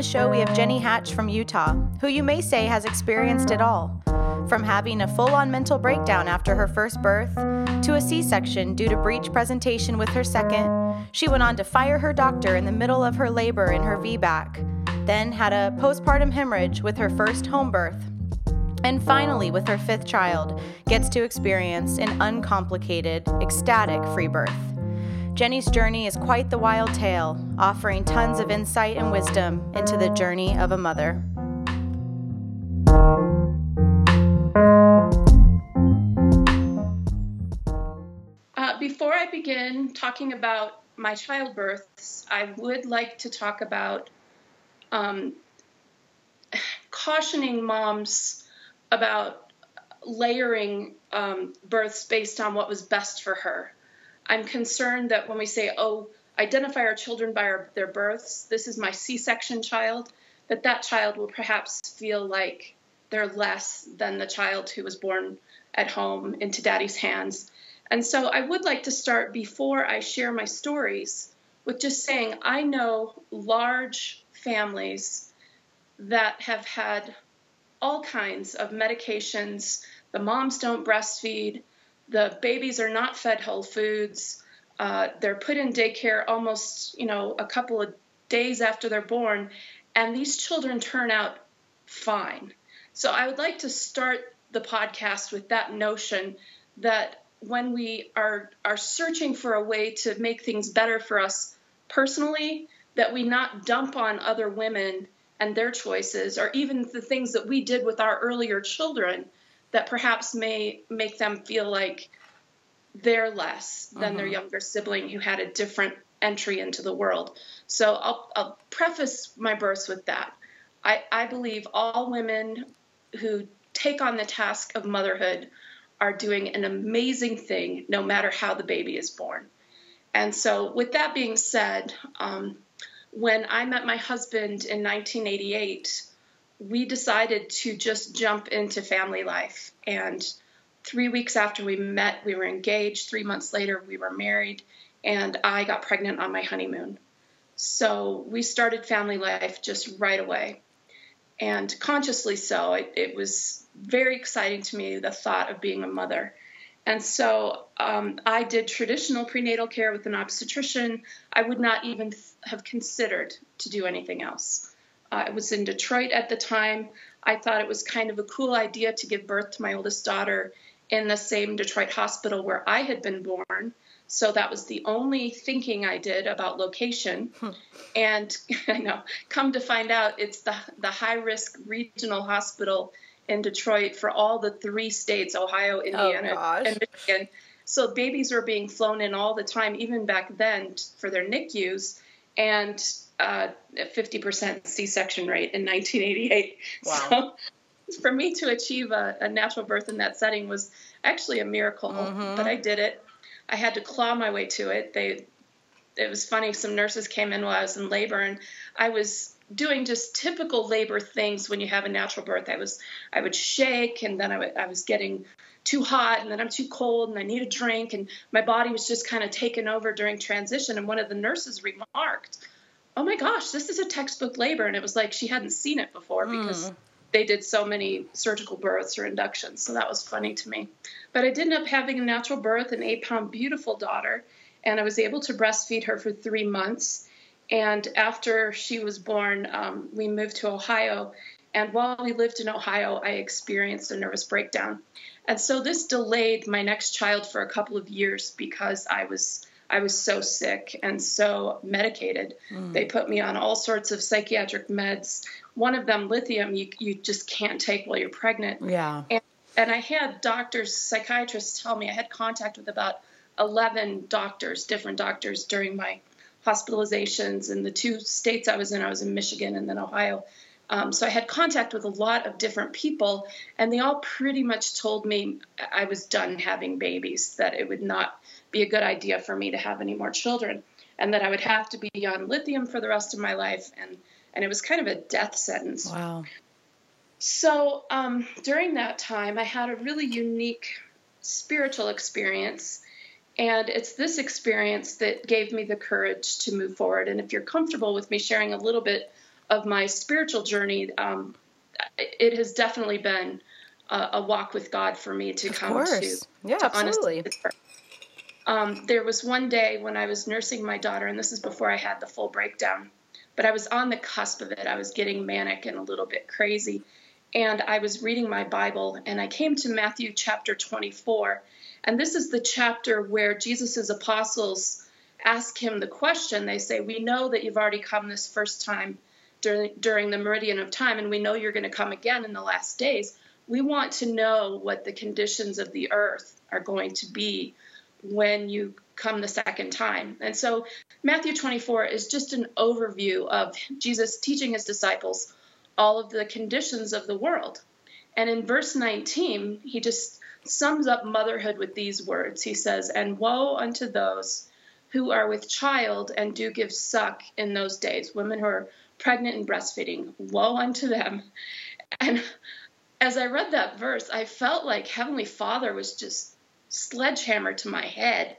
The show, we have Jenny Hatch from Utah, who you may say has experienced it all. From having a full on mental breakdown after her first birth to a C section due to breech presentation with her second, she went on to fire her doctor in the middle of her labor in her VBAC, then had a postpartum hemorrhage with her first home birth, and finally, with her fifth child, gets to experience an uncomplicated, ecstatic free birth. Jenny's journey is quite the wild tale, offering tons of insight and wisdom into the journey of a mother. Uh, before I begin talking about my childbirths, I would like to talk about um, cautioning moms about layering um, births based on what was best for her. I'm concerned that when we say, oh, identify our children by our, their births, this is my C section child, that that child will perhaps feel like they're less than the child who was born at home into daddy's hands. And so I would like to start before I share my stories with just saying I know large families that have had all kinds of medications. The moms don't breastfeed. The babies are not fed whole foods. Uh, they're put in daycare almost, you know, a couple of days after they're born, and these children turn out fine. So I would like to start the podcast with that notion that when we are are searching for a way to make things better for us personally, that we not dump on other women and their choices, or even the things that we did with our earlier children that perhaps may make them feel like they're less than uh-huh. their younger sibling who had a different entry into the world. So I'll, I'll preface my births with that. I, I believe all women who take on the task of motherhood are doing an amazing thing no matter how the baby is born. And so, with that being said, um, when I met my husband in 1988, we decided to just jump into family life. And three weeks after we met, we were engaged. Three months later, we were married, and I got pregnant on my honeymoon. So we started family life just right away. And consciously so, it, it was very exciting to me, the thought of being a mother. And so um, I did traditional prenatal care with an obstetrician. I would not even have considered to do anything else. Uh, I was in Detroit at the time. I thought it was kind of a cool idea to give birth to my oldest daughter in the same Detroit hospital where I had been born. So that was the only thinking I did about location. Hmm. And I know, come to find out, it's the, the high risk regional hospital in Detroit for all the three states Ohio, oh, Indiana, oh, and Michigan. So babies were being flown in all the time, even back then, for their NICUs. And uh, 50% C-section rate in 1988. Wow. So for me to achieve a, a, natural birth in that setting was actually a miracle, mm-hmm. but I did it. I had to claw my way to it. They, it was funny. Some nurses came in while I was in labor, and I was doing just typical labor things when you have a natural birth. I was, I would shake, and then I, would, I was getting too hot, and then I'm too cold, and I need a drink, and my body was just kind of taken over during transition. And one of the nurses remarked oh my gosh, this is a textbook labor. And it was like she hadn't seen it before mm. because they did so many surgical births or inductions. So that was funny to me. But I did end up having a natural birth, an eight pound, beautiful daughter. And I was able to breastfeed her for three months. And after she was born, um, we moved to Ohio. And while we lived in Ohio, I experienced a nervous breakdown. And so this delayed my next child for a couple of years because I was I was so sick and so medicated. Mm. They put me on all sorts of psychiatric meds. One of them, lithium, you, you just can't take while you're pregnant. Yeah. And, and I had doctors, psychiatrists tell me I had contact with about 11 doctors, different doctors during my hospitalizations in the two states I was in. I was in Michigan and then Ohio. Um, so I had contact with a lot of different people, and they all pretty much told me I was done having babies, that it would not be a good idea for me to have any more children, and that I would have to be on lithium for the rest of my life, and and it was kind of a death sentence. Wow. So um, during that time, I had a really unique spiritual experience. And it's this experience that gave me the courage to move forward. And if you're comfortable with me sharing a little bit of my spiritual journey, um, it has definitely been a, a, walk with God for me to of come course. to. Yeah, to absolutely. Um, there was one day when I was nursing my daughter, and this is before I had the full breakdown, but I was on the cusp of it. I was getting manic and a little bit crazy. And I was reading my Bible, and I came to Matthew chapter 24. And this is the chapter where Jesus' apostles ask him the question. They say, We know that you've already come this first time during, during the meridian of time, and we know you're going to come again in the last days. We want to know what the conditions of the earth are going to be when you come the second time. And so Matthew 24 is just an overview of Jesus teaching his disciples all of the conditions of the world. And in verse 19, he just sums up motherhood with these words. He says, And woe unto those who are with child and do give suck in those days, women who are pregnant and breastfeeding. Woe unto them. And as I read that verse, I felt like Heavenly Father was just sledgehammer to my head,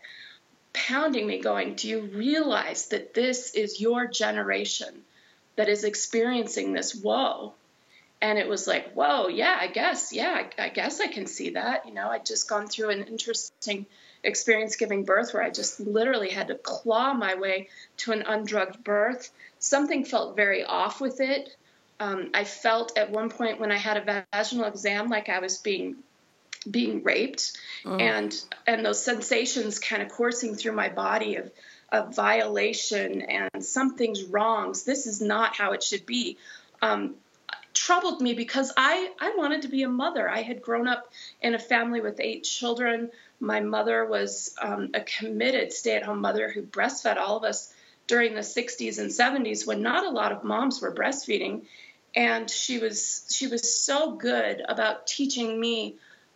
pounding me, going, Do you realize that this is your generation that is experiencing this woe? And it was like, whoa, yeah, I guess, yeah, I, I guess I can see that. You know, I'd just gone through an interesting experience giving birth where I just literally had to claw my way to an undrugged birth. Something felt very off with it. Um, I felt at one point when I had a vaginal exam like I was being being raped, oh. and and those sensations kind of coursing through my body of of violation and something's wrong. This is not how it should be. Um, troubled me because I, I wanted to be a mother. I had grown up in a family with eight children. My mother was um, a committed stay at home mother who breastfed all of us during the 60s and 70s when not a lot of moms were breastfeeding and she was she was so good about teaching me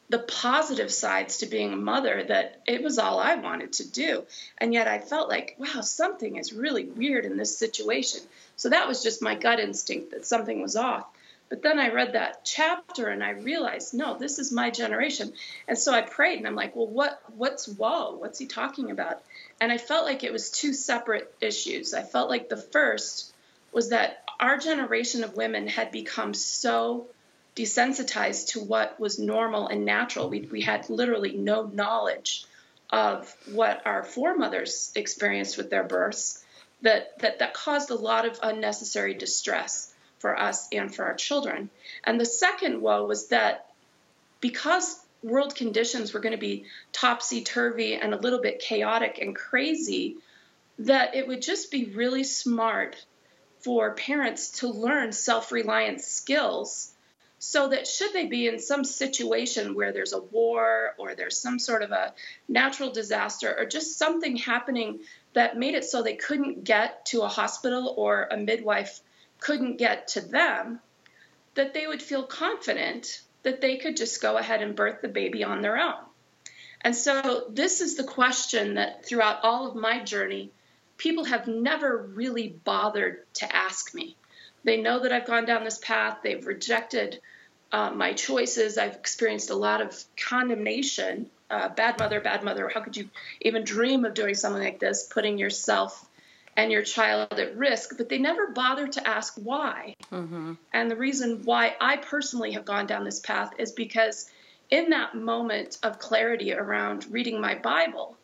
the positive sides to being a mother that it was all I wanted to do. And yet I felt like, wow, something is really weird in this situation. So that was just my gut instinct that something was off. But then I read that chapter and I realized, no, this is my generation. And so I prayed and I'm like, well, what what's woe? What's he talking about? And I felt like it was two separate issues. I felt like the first was that our generation of women had become so desensitized to what was normal and natural. We, we had literally no knowledge of what our foremothers experienced with their births that, that, that caused a lot of unnecessary distress for us and for our children. And the second woe was that because world conditions were going to be topsy turvy and a little bit chaotic and crazy, that it would just be really smart for parents to learn self reliance skills so that should they be in some situation where there's a war or there's some sort of a natural disaster or just something happening that made it so they couldn't get to a hospital or a midwife couldn't get to them, that they would feel confident that they could just go ahead and birth the baby on their own. And so, this is the question that throughout all of my journey, people have never really bothered to ask me. They know that I've gone down this path, they've rejected uh, my choices, I've experienced a lot of condemnation. Uh, bad mother, bad mother, how could you even dream of doing something like this, putting yourself and your child at risk, but they never bother to ask why. Mm-hmm. And the reason why I personally have gone down this path is because in that moment of clarity around reading my Bible,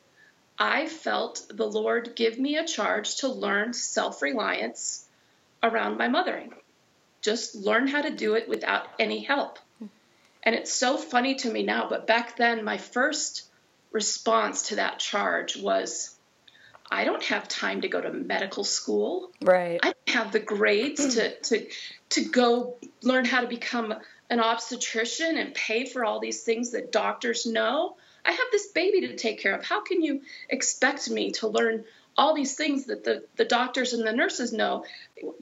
I felt the Lord give me a charge to learn self reliance around my mothering. Just learn how to do it without any help. And it's so funny to me now, but back then, my first response to that charge was, I don't have time to go to medical school. Right. I don't have the grades to, to, to go learn how to become an obstetrician and pay for all these things that doctors know. I have this baby to take care of. How can you expect me to learn all these things that the, the doctors and the nurses know.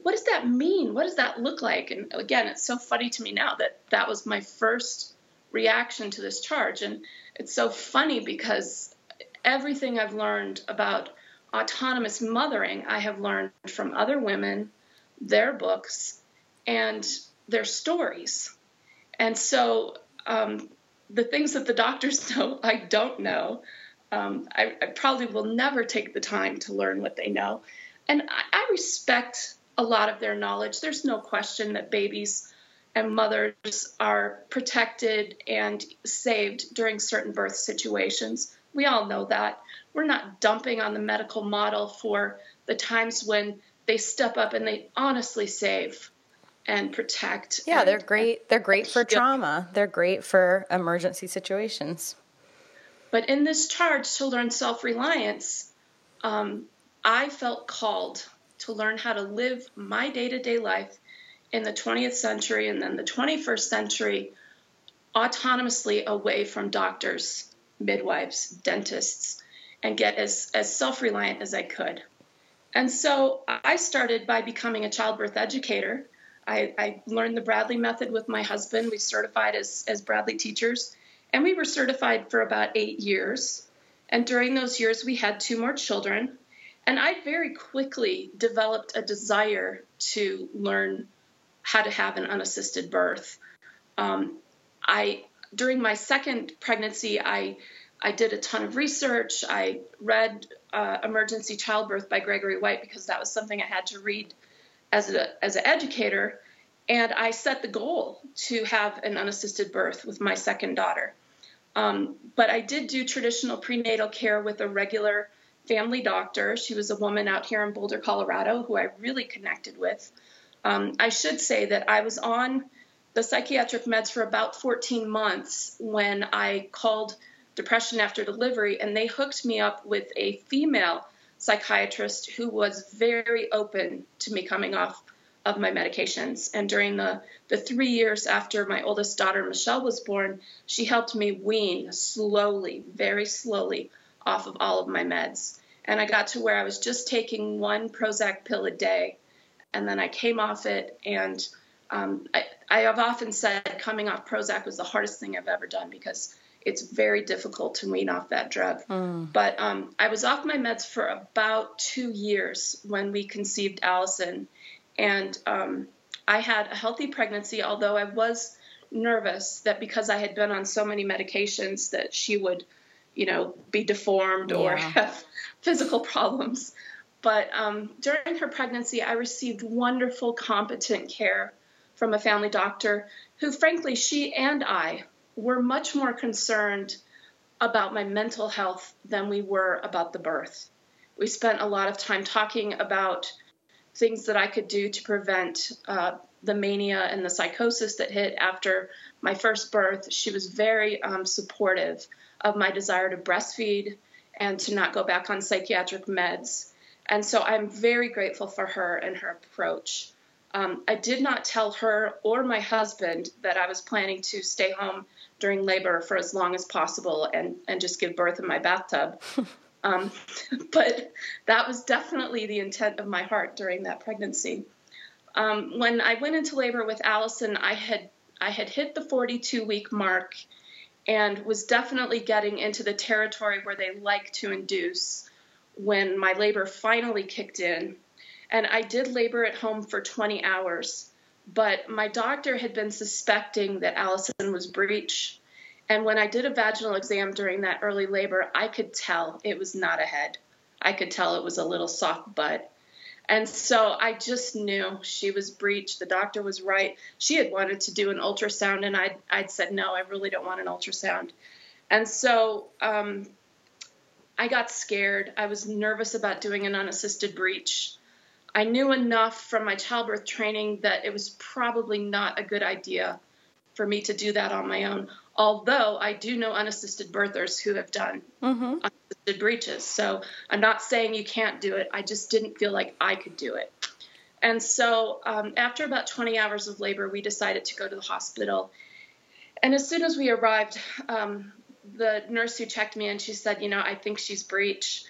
What does that mean? What does that look like? And again, it's so funny to me now that that was my first reaction to this charge. And it's so funny because everything I've learned about autonomous mothering, I have learned from other women, their books, and their stories. And so um, the things that the doctors know, I don't know. Um, I, I, probably will never take the time to learn what they know. And I, I respect a lot of their knowledge. There's no question that babies and mothers are protected and saved during certain birth situations. We all know that. We're not dumping on the medical model for the times when they step up and they honestly save and protect. Yeah, and, they're great. They're great for trauma. They're great for emergency situations. But in this charge, Children's Self Reliance, um, I felt called to learn how to live my day to day life in the 20th century and then the 21st century autonomously away from doctors, midwives, dentists, and get as, as self reliant as I could. And so I started by becoming a childbirth educator. I, I, learned the Bradley method with my husband. We certified as, as Bradley teachers. And we were certified for about eight years. And during those years, we had two more children. And I very quickly developed a desire to learn how to have an unassisted birth. Um, I during my second pregnancy, I I did a ton of research. I read uh, Emergency Childbirth by Gregory White because that was something I had to read as a as an educator, and I set the goal to have an unassisted birth with my second daughter. Um, but I did do traditional prenatal care with a regular family doctor. She was a woman out here in Boulder, Colorado, who I really connected with. Um, I should say that I was on the psychiatric meds for about 14 months when I called depression after delivery, and they hooked me up with a female psychiatrist who was very open to me coming off of my medications. And during the, the three years after my oldest daughter, Michelle, was born, she helped me wean slowly, very slowly, off of all of my meds. And I got to where I was just taking one Prozac pill a day. And then I came off it. And um, I, I have often said coming off Prozac was the hardest thing I've ever done because it's very difficult to wean off that drug. Mm. But um, I was off my meds for about two years when we conceived Allison and um, I had a healthy pregnancy, although I was nervous that because I had been on so many medications that she would, you know, be deformed or yeah. have physical problems. But um, during her pregnancy, I received wonderful, competent care from a family doctor who, frankly, she and I were much more concerned about my mental health than we were about the birth. We spent a lot of time talking about things that I could do to prevent uh, the mania and the psychosis that hit after my first birth. She was very um, supportive of my desire to breastfeed and to not go back on psychiatric meds. And so I'm very grateful for her and her approach. Um, I did not tell her or my husband that I was planning to stay home during labor for as long as possible and, and just give birth in my bathtub. Um, but that was definitely the intent of my heart during that pregnancy. Um, when I went into labor with Allison, I had I had hit the 42 week mark and was definitely getting into the territory where they like to induce when my labor finally kicked in. And I did labor at home for 20 hours, but my doctor had been suspecting that Allison was breech and when I did a vaginal exam during that early labor, I could tell it was not a head. I could tell it was a little soft butt. And so I just knew she was breech. The doctor was right. She had wanted to do an ultrasound, and I'd, I'd said, no, I really don't want an ultrasound. And so um, I got scared. I was nervous about doing an unassisted breech. I knew enough from my childbirth training that it was probably not a good idea for me to do that on my own. Although I do know unassisted birthers who have done mm-hmm. unassisted breeches. So I'm not saying you can't do it. I just didn't feel like I could do it. And so um, after about 20 hours of labor, we decided to go to the hospital. And as soon as we arrived, um, the nurse who checked me in, she said, You know, I think she's breech.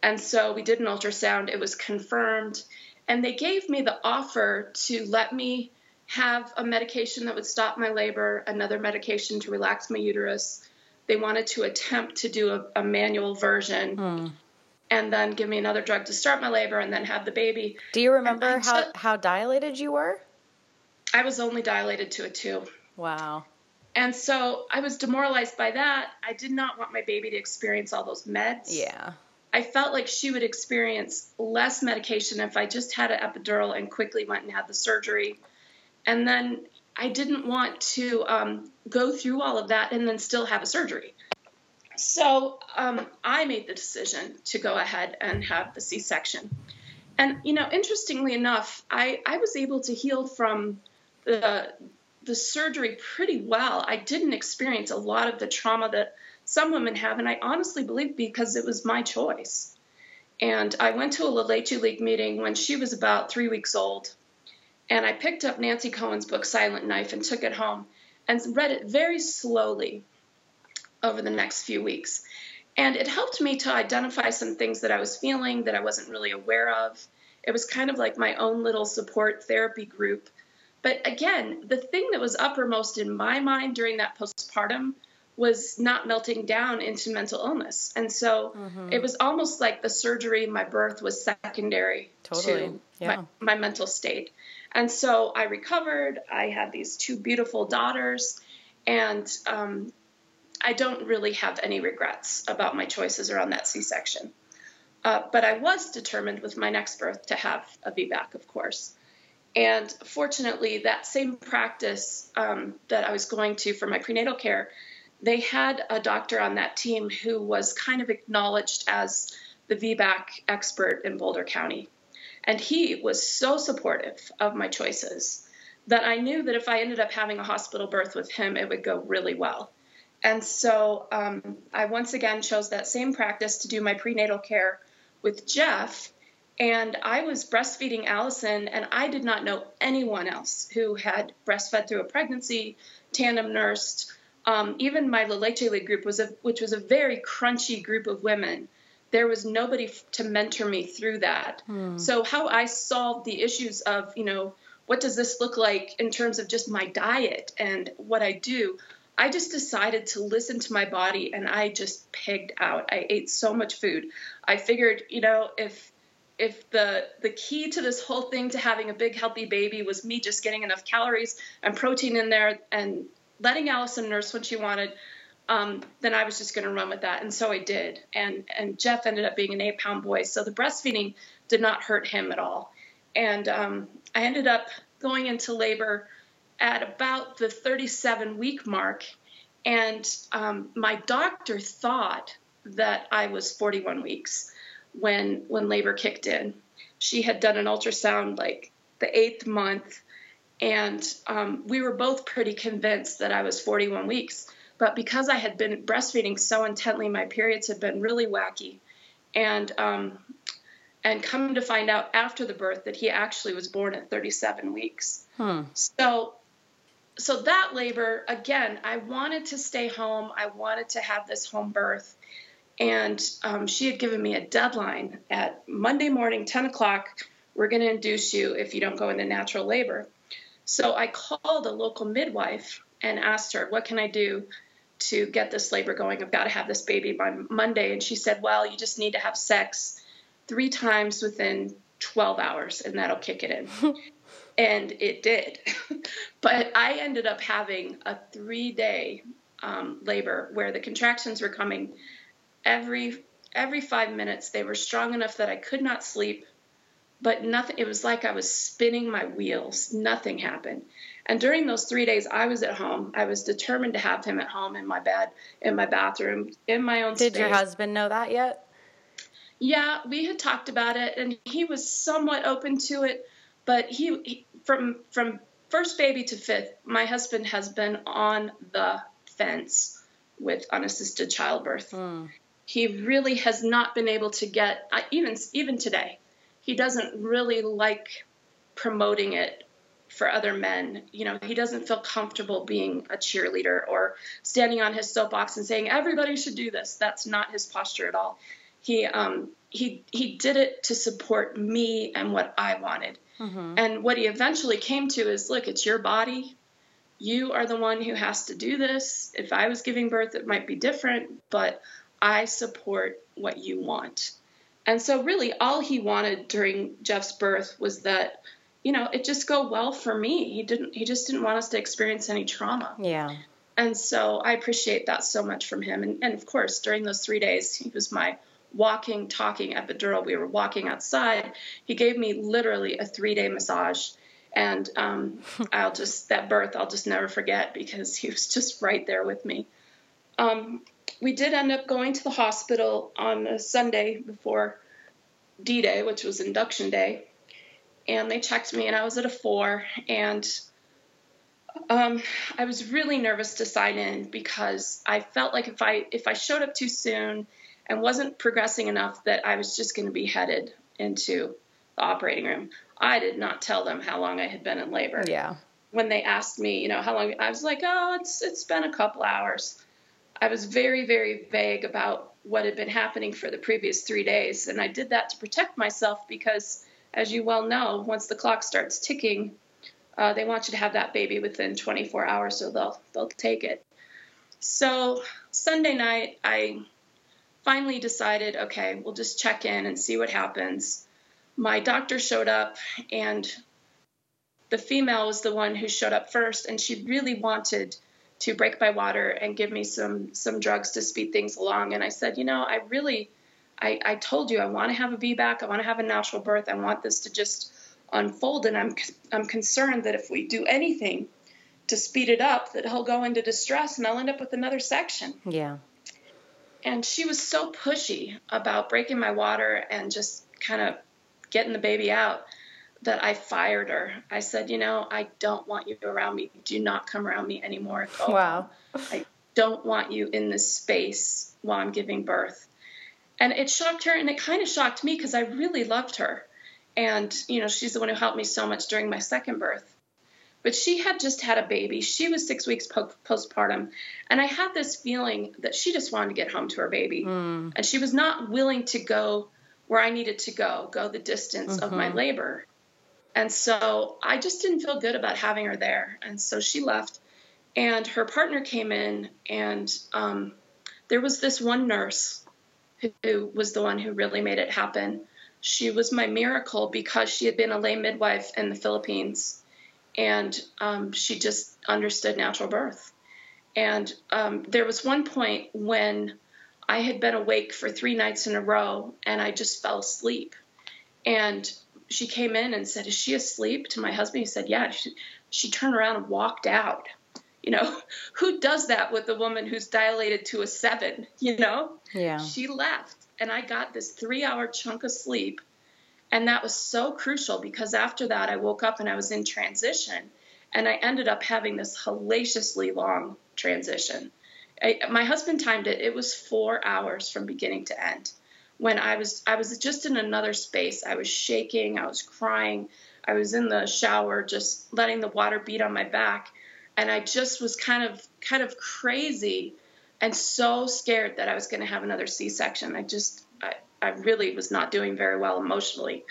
And so we did an ultrasound. It was confirmed. And they gave me the offer to let me have a medication that would stop my labor, another medication to relax my uterus. They wanted to attempt to do a, a manual version. Hmm. And then give me another drug to start my labor and then have the baby. Do you remember how, how dilated you were? I was only dilated to a two. Wow. And so I was demoralized by that. I did not want my baby to experience all those meds. Yeah. I felt like she would experience less medication if I just had an epidural and quickly went and had the surgery. And then I didn't want to um, go through all of that and then still have a surgery. So um, I made the decision to go ahead and have the C section. And, you know, interestingly enough, I, I was able to heal from the the surgery pretty well. I didn't experience a lot of the trauma that some women have, and I honestly believe because it was my choice. And I went to a La Leche League meeting when she was about three weeks old, and I picked up Nancy Cohen's book Silent Knife and took it home and read it very slowly over the next few weeks. And it helped me to identify some things that I was feeling that I wasn't really aware of. It was kind of like my own little support therapy group but again, the thing that was uppermost in my mind during that postpartum was not melting down into mental illness. And so mm-hmm. it was almost like the surgery, my birth was secondary totally. to yeah. my, my mental state. And so I recovered. I had these two beautiful daughters. And um, I don't really have any regrets about my choices around that C section. Uh, but I was determined with my next birth to have a VBAC, of course. And fortunately, that same practice um, that I was going to for my prenatal care, they had a doctor on that team who was kind of acknowledged as the VBAC expert in Boulder County. And he was so supportive of my choices that I knew that if I ended up having a hospital birth with him, it would go really well. And so um, I once again chose that same practice to do my prenatal care with Jeff and I was breastfeeding Allison, and I did not know anyone else who had breastfed through a pregnancy, tandem nursed. Um, even my La Leche League group was a, which was a very crunchy group of women. There was nobody f- to mentor me through that. Hmm. So how I solved the issues of, you know, what does this look like in terms of just my diet and what I do? I just decided to listen to my body and I just pigged out. I ate so much food. I figured, you know, if if the the key to this whole thing to having a big healthy baby was me just getting enough calories and protein in there and letting Allison nurse when she wanted, um, then I was just going to run with that, and so I did. And and Jeff ended up being an eight pound boy, so the breastfeeding did not hurt him at all. And um, I ended up going into labor at about the 37 week mark, and um, my doctor thought that I was 41 weeks when when labor kicked in. She had done an ultrasound like the eighth month, and um, we were both pretty convinced that I was 41 weeks. But because I had been breastfeeding so intently, my periods had been really wacky, and um, and come to find out after the birth that he actually was born at 37 weeks. Hmm. So so that labor again i wanted to stay home i wanted to have this home birth and um, she had given me a deadline at Monday morning, 10 o'clock. We're going to induce you if you don't go into natural labor. So I called a local midwife and asked her, What can I do to get this labor going? I've got to have this baby by Monday. And she said, Well, you just need to have sex three times within 12 hours, and that'll kick it in. and it did. but I ended up having a three day um, labor where the contractions were coming every every five minutes they were strong enough that I could not sleep, but nothing. It was like I was spinning my wheels. Nothing happened. And during those three days, I was at home. I was determined to have him at home in my bed, in my bathroom, in my own. Did space. your husband know that yet? Yeah, we had talked about it, and he was somewhat open to it. But he, he from from first baby to fifth, my husband has been on the fence with unassisted childbirth. Mm he really has not been able to get uh, even even today he doesn't really like promoting it for other men you know he doesn't feel comfortable being a cheerleader or standing on his soapbox and saying everybody should do this that's not his posture at all he um, he he did it to support me and what I wanted. Mm-hmm. And what he eventually came to is, look, it's your body. You are the one who has to do this. If I was giving birth, it might be different, but I support what you want. And so, really, all he wanted during Jeff's birth was that, you know, it just go well for me. He didn't. He just didn't want us to experience any trauma. Yeah. And so, I appreciate that so much from him. And, and of course, during those three days, he was my walking, talking epidural. We were walking outside. He gave me literally a three day massage. And um, I'll just, that birth, I'll just never forget because he was just right there with me. Um, we did end up going to the hospital on a Sunday before D Day, which was induction day. And they checked me, and I was at a four. And um, I was really nervous to sign in because I felt like if I if I showed up too soon and wasn't progressing enough that I was just going to be headed into the operating room. I did not tell them how long I had been in labor. Yeah. When they asked me, you know, how long, I was like, oh, it's it's been a couple hours. I was very very vague about what had been happening for the previous three days, and I did that to protect myself because, as you well know, once the clock starts ticking, uh, they want you to have that baby within 24 hours, so they'll they'll take it. So Sunday night, I finally decided, okay, we'll just check in and see what happens. My doctor showed up, and the female was the one who showed up first, and she really wanted to break my water and give me some some drugs to speed things along. And I said, you know, I really, I, I told you I want to have a VBAC, I want to have a natural birth, I want this to just unfold, and I'm I'm concerned that if we do anything to speed it up, that he'll go into distress and I'll end up with another section. Yeah and she was so pushy about breaking my water and just kind of getting the baby out that I fired her. I said, you know, I don't want you around me. Do not come around me anymore. Wow. I don't want you in this space while I'm giving birth. And it shocked her and it kind of shocked me because I really loved her. And, you know, she's the one who helped me so much during my second birth. But she had just had a baby. She was six weeks po- postpartum. And I had this feeling that she just wanted to get home to her baby. Mm. And she was not willing to go where I needed to go, go the distance mm-hmm. of my mm-hmm. labor. And so I just didn't feel good about having her there. And so she left. And her partner came in, and um, there was this one nurse who, was the one who really made it happen. She was my miracle because she had been a lay midwife in the Philippines and um, she just understood natural birth. And um, there was one point when I had been awake for three nights in a row and I just fell asleep. And she came in and said, Is she asleep? To my husband, he said, Yeah. She, she turned around and walked out. You know, who does that with a woman who's dilated to a seven? You know? Yeah. She left. And I got this three hour chunk of sleep and that was so crucial because after that, I woke up and I was in transition. And I ended up having this hellaciously long transition. I, my husband timed it. It was four hours from beginning to end. When I was, I was just in another space. I was shaking. I was crying. I was in the shower, just letting the water beat on my back, and I just was kind of, kind of crazy, and so scared that I was going to have another C-section. I just, I, I really was not doing very well emotionally.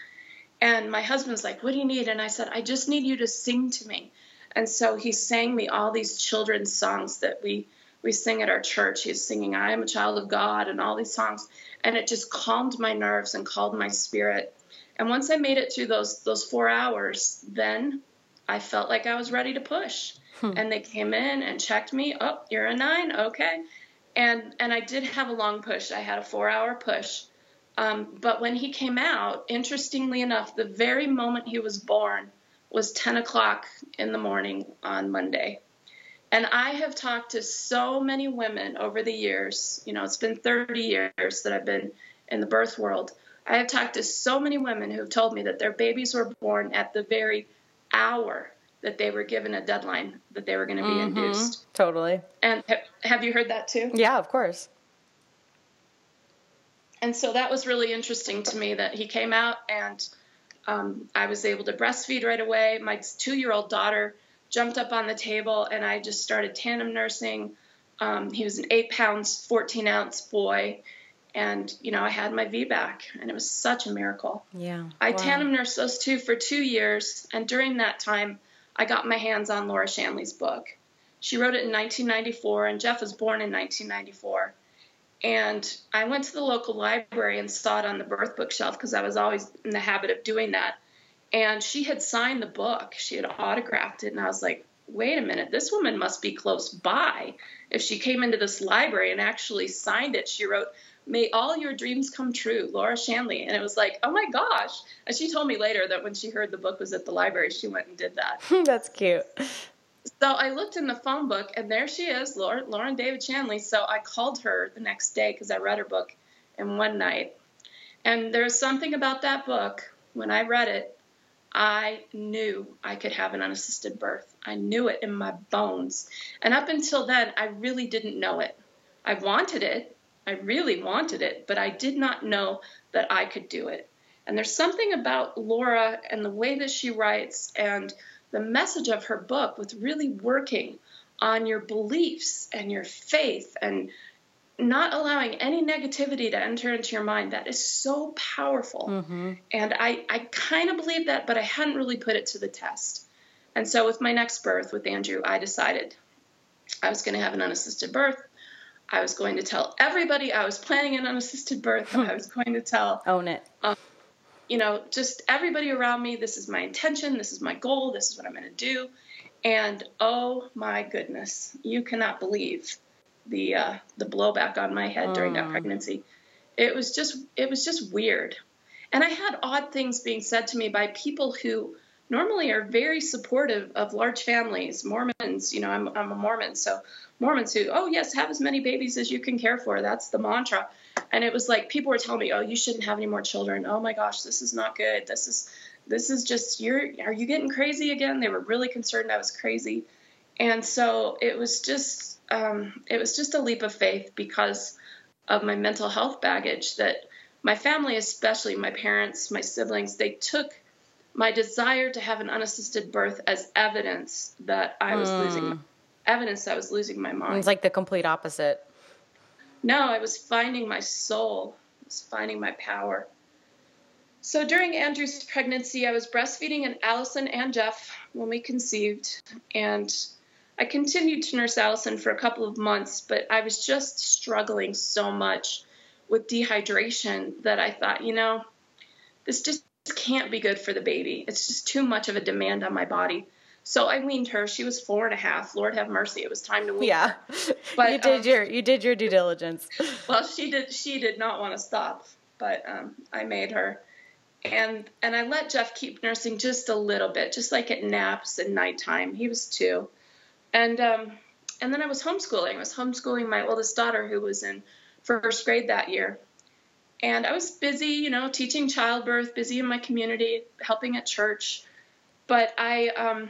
And my husband's like, What do you need? And I said, I just need you to sing to me. And so he sang me all these children's songs that we we sing at our church. He's singing I am a child of God and all these songs. And it just calmed my nerves and calmed my spirit. And once I made it through those those four hours, then I felt like I was ready to push. Hmm. And they came in and checked me. Oh, you're a nine, okay. And and I did have a long push. I had a four hour push. Um, but when he came out, interestingly enough, the very moment he was born was 10 o'clock in the morning on Monday. And I have talked to so many women over the years. You know, it's been 30 years that I've been in the birth world. I have talked to so many women who have told me that their babies were born at the very hour that they were given a deadline that they were going to be mm-hmm. induced. Totally. And have you heard that too? Yeah, of course and so that was really interesting to me that he came out and um, I was able to breastfeed right away. My two year old daughter jumped up on the table and I just started tandem nursing. Um, he was an eight pounds, 14 ounce boy. and you know I had my VBAC, and it was such a miracle. Yeah. I wow. tandem nursed those two for two years, and during that time, I got my hands on Laura Shanley's book. She wrote it in 1994, and Jeff was born in 1994. And I went to the local library and saw it on the birth bookshelf because I was always in the habit of doing that. And she had signed the book, she had autographed it, and I was like, wait a minute, this woman must be close by. If she came into this library and actually signed it, she wrote, May all your dreams come true, Laura Shanley. And it was like, oh my gosh. And she told me later that when she heard the book was at the library, she went and did that. That's cute. So I looked in the phone book, and there she is, Lauren, Lauren David Shanley. So I called her the next day because I read her book in one night. And there's something about that book, when I read it, I knew I could have an unassisted birth. I knew it in my bones. And up until then, I really didn't know it. I wanted it. I really wanted it, but I did not know that I could do it. And there's something about Laura and the way that she writes and the message of her book with really working on your beliefs and your faith and not allowing any negativity to enter into your mind that is so powerful mm-hmm. and i, I kind of believe that but i hadn't really put it to the test and so with my next birth with andrew i decided i was going to have an unassisted birth i was going to tell everybody i was planning an unassisted birth i was going to tell own it um, you know just everybody around me this is my intention this is my goal this is what i'm going to do and oh my goodness you cannot believe the uh, the blowback on my head during that Mm. pregnancy. It was just it was just weird, and I had odd things being said to me by people who normally are very supportive of large families. Mormons, you know, I'm I'm a Mormon, so Mormons who oh yes, have as many babies as you can care for. That's the mantra. And it was like people were telling me, oh, you shouldn't have any more children. Oh my gosh, this is not good. This is this is just you're are you getting crazy again? They were really concerned I was crazy. And so it was just um, it was just a leap of faith because of my mental health baggage that my family, especially my parents, my siblings, they took my desire to have an unassisted birth as evidence that I was hmm. losing evidence that I was losing my mind. it's like the complete opposite No, I was finding my soul. I was finding my power. So during Andrew's pregnancy, I was breastfeeding and Allison and Jeff when we conceived, and I continued to nurse Allison for a couple of months, but I was just struggling so much with dehydration that I thought, you know, this just can't be good for the baby. It's just too much of a demand on my body. So I weaned her. She was four and a half. Lord have mercy. It was time to wean. yeah But, you did um, your you did your due diligence well she did she did not want to stop but um, i made her and and i let jeff keep nursing just a little bit just like at naps and nighttime he was two and um, and then i was homeschooling i was homeschooling my oldest daughter who was in first grade that year and i was busy you know teaching childbirth busy in my community helping at church but i um,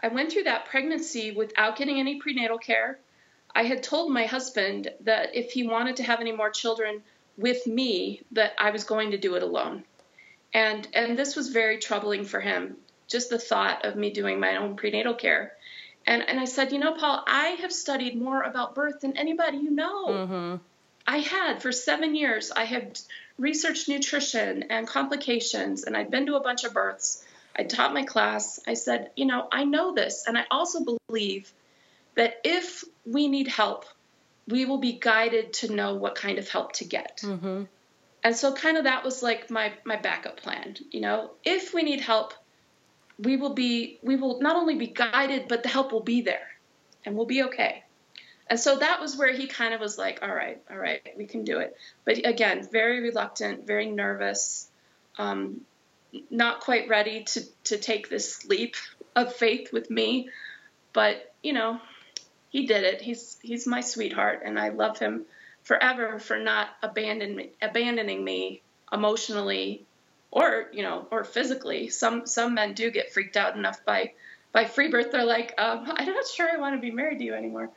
i went through that pregnancy without getting any prenatal care I had told my husband that if he wanted to have any more children with me, that I was going to do it alone. And and this was very troubling for him, just the thought of me doing my own prenatal care. And and I said, you know, Paul, I have studied more about birth than anybody you know. mm-hmm. I had for seven years. I had researched nutrition and complications, and I'd been to a bunch of births. I taught my class. I said, you know, I know this, and I also believe that if we need help, we will be guided to know what kind of help to get. Mm-hmm. And so, kind of, that was like my my backup plan. You know, if we need help, we will be we will not only be guided, but the help will be there, and we'll be okay. And so that was where he kind of was like, all right, all right, we can do it. But again, very reluctant, very nervous, um, not quite ready to, to take this leap of faith with me. But, you know, he did it. He's, he's my sweetheart, and I love him forever for not abandon, abandoning me emotionally or, you know, or physically. Some, some men do get freaked out enough by, by free birth. They're like, um, I'm not sure I want to be married to you anymore.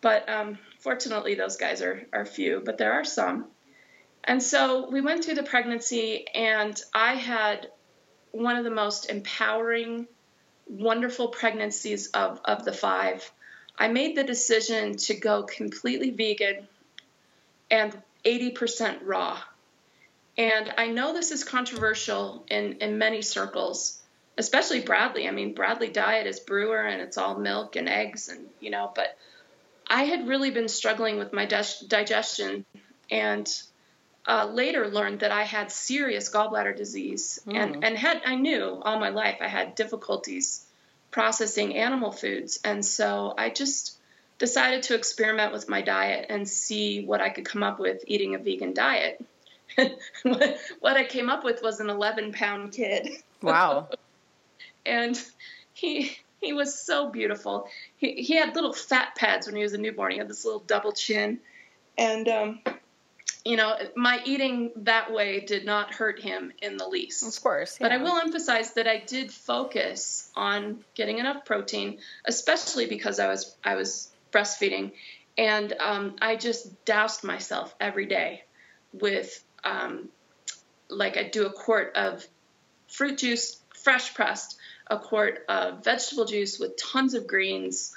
But um, fortunately, those guys are, are few, but there are some. And so we went through the pregnancy, and I had one of the most empowering, wonderful pregnancies of, of the five. I made the decision to go completely vegan and 80% raw. And I know this is controversial in, in many circles, especially Bradley. I mean, Bradley diet is brewer and it's all milk and eggs and, you know, but I had really been struggling with my digestion and uh, later learned that I had serious gallbladder disease mm. and, and had, I knew all my life I had difficulties processing animal foods. And so I just decided to experiment with my diet and see what I could come up with eating a vegan diet. what I came up with was an 11 pound kid. Wow. and he he was so beautiful. He he had little fat pads when he was a newborn. He had this little double chin, and um, you know, my eating that way did not hurt him in the least. Of course. Yeah. But I will emphasize that I did focus on getting enough protein, especially because I was I was breastfeeding, and um, I just doused myself every day with um, like I'd do a quart of fruit juice, fresh pressed, a quart of vegetable juice with tons of greens.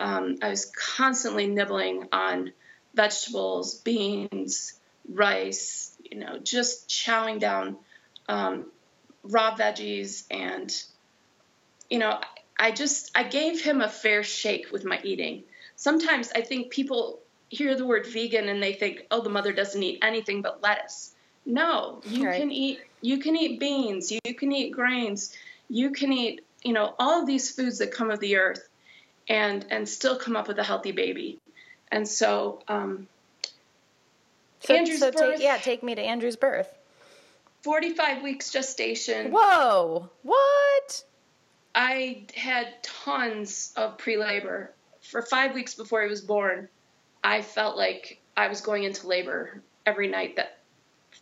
Um, I was constantly nibbling on vegetables, beans, rice, you know, just chowing down um, raw veggies. And, you know, I just, I gave him a fair shake with my eating. Sometimes I think people hear the word vegan and they think, oh, the mother doesn't eat anything but lettuce. No, you right. can eat you can eat beans, you can eat grains, you can eat, you know, all of these foods that come of the earth and and still come up with a healthy baby. And so um so, Andrew's so birth, take, yeah, take me to Andrew's birth. 45 weeks gestation. Whoa. What? I had tons of pre-labor. For 5 weeks before he was born, I felt like I was going into labor every night that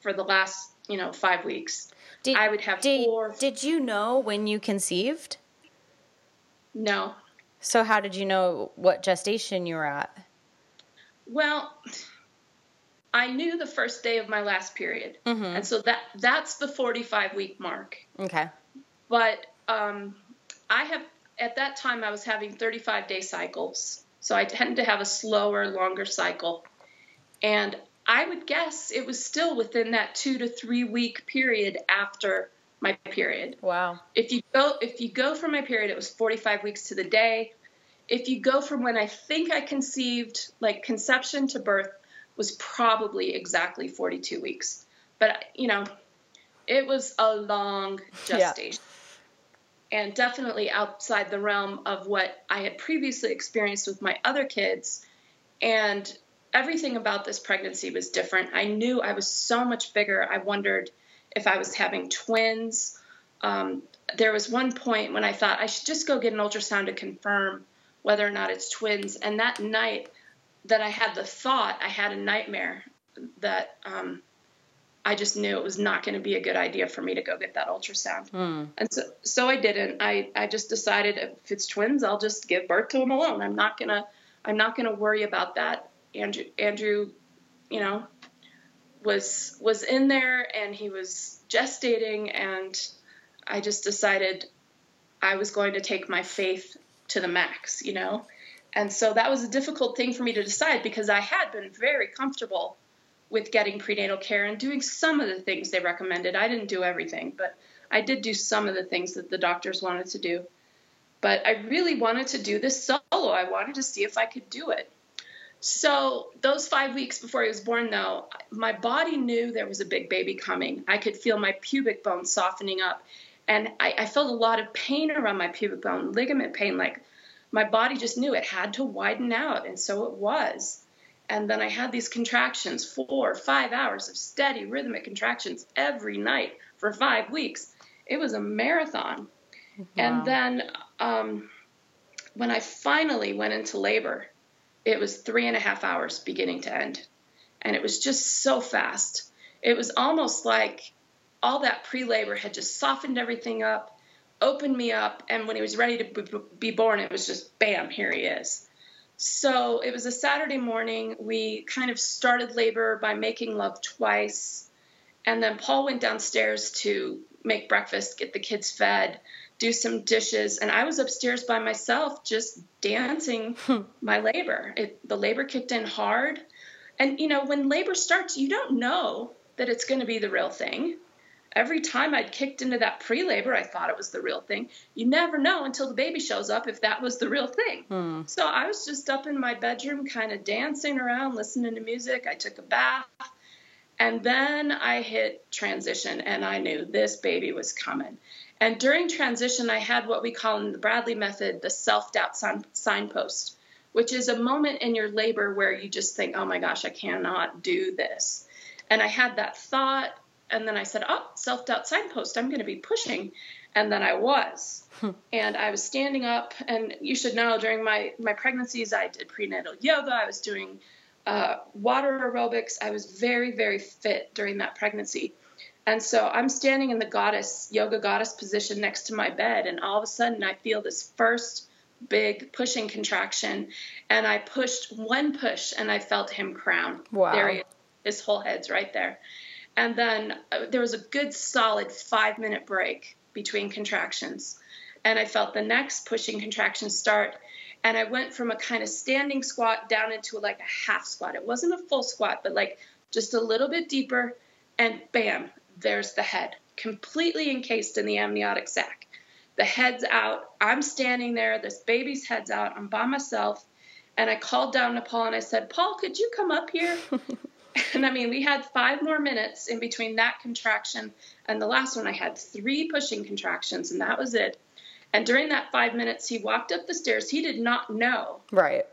for the last, you know, 5 weeks. Did, I would have did, four Did you know when you conceived? No. So how did you know what gestation you were at? Well, I knew the first day of my last period, mm-hmm. and so that that's the 45 week mark. Okay. But um, I have at that time I was having 35 day cycles, so I tend to have a slower, longer cycle, and I would guess it was still within that two to three week period after my period. Wow. If you go if you go from my period, it was 45 weeks to the day. If you go from when I think I conceived, like conception to birth, was probably exactly 42 weeks. But you know, it was a long gestation. Yeah. And definitely outside the realm of what I had previously experienced with my other kids. And everything about this pregnancy was different. I knew I was so much bigger. I wondered if I was having twins. Um, there was one point when I thought I should just go get an ultrasound to confirm whether or not it's twins. And that night that I had the thought, I had a nightmare that um, I just knew it was not going to be a good idea for me to go get that ultrasound. Mm. And so, so I didn't. I, I just decided if it's twins, I'll just give birth to them alone. I'm not gonna, I'm not gonna worry about that Andrew, Andrew, you know, was was in there and he was gestating, and I just decided I was going to take my faith to the max, you know. And so that was a difficult thing for me to decide because I had been very comfortable with getting prenatal care and doing some of the things they recommended. I didn't do everything, but I did do some of the things that the doctors wanted to do. But I really wanted to do this solo. I wanted to see if I could do it. So, those five weeks before he was born, though, my body knew there was a big baby coming. I could feel my pubic bone softening up. And I, I felt a lot of pain around my pubic bone, ligament pain. Like my body just knew it had to widen out. And so it was. And then I had these contractions, four, five hours of steady rhythmic contractions every night for five weeks. It was a marathon. Wow. And then um, when I finally went into labor, it was three and a half hours beginning to end. And it was just so fast. It was almost like all that pre labor had just softened everything up, opened me up. And when he was ready to be born, it was just bam, here he is. So it was a Saturday morning. We kind of started labor by making love twice. And then Paul went downstairs to make breakfast, get the kids fed, do some dishes, and I was upstairs by myself just dancing hmm. my labor. It, the labor kicked in hard, And, you know, when labor starts, you don't know that it's going to be the real thing. Every time I'd kicked into that pre labor, I thought it was the real thing. You never know until the baby shows up if that was the real thing. Hmm. So I was just up in my bedroom, kind of dancing around, listening to music. I took a bath. And then I hit transition and I knew this baby was coming. And during transition, I had what we call in the Bradley method the self doubt sign- signpost, which is a moment in your labor where you just think, oh my gosh, I cannot do this. And I had that thought. And then I said, oh, self doubt signpost, I'm going to be pushing. And then I was. and I was standing up. And you should know during my, my pregnancies, I did prenatal yoga, I was doing uh, water aerobics. I was very, very fit during that pregnancy. And so I'm standing in the goddess, yoga goddess position next to my bed, and all of a sudden I feel this first big pushing contraction. And I pushed one push and I felt him crown. Wow. There he is. His whole head's right there. And then uh, there was a good solid five minute break between contractions. And I felt the next pushing contraction start and I went from a kind of standing squat down into like a half squat. It wasn't a full squat, but like just a little bit deeper, and bam, there's the head, completely encased in the amniotic sac. The head's out. I'm standing there. This baby's head's out. I'm by myself. And I called down to Paul and I said, Paul, could you come up here? and I mean, we had five more minutes in between that contraction and the last one. I had three pushing contractions, and that was it. And during that five minutes, he walked up the stairs. He did not know Right.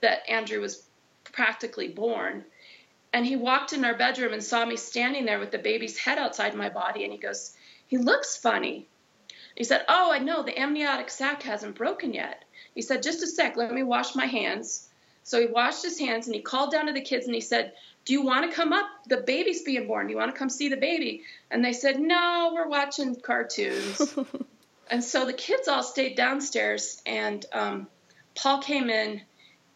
that Andrew was practically born. And he walked in our bedroom and saw me standing there with the baby's head outside my body. And he goes, He looks funny. He said, Oh, I know, the amniotic sac hasn't broken yet. He said, Just a sec, let me wash my hands. So he washed his hands and he called down to the kids and he said, Do you want to come up? The baby's being born. Do you want to come see the baby? And they said, No, we're watching cartoons. And so the kids all stayed downstairs, and um, Paul came in,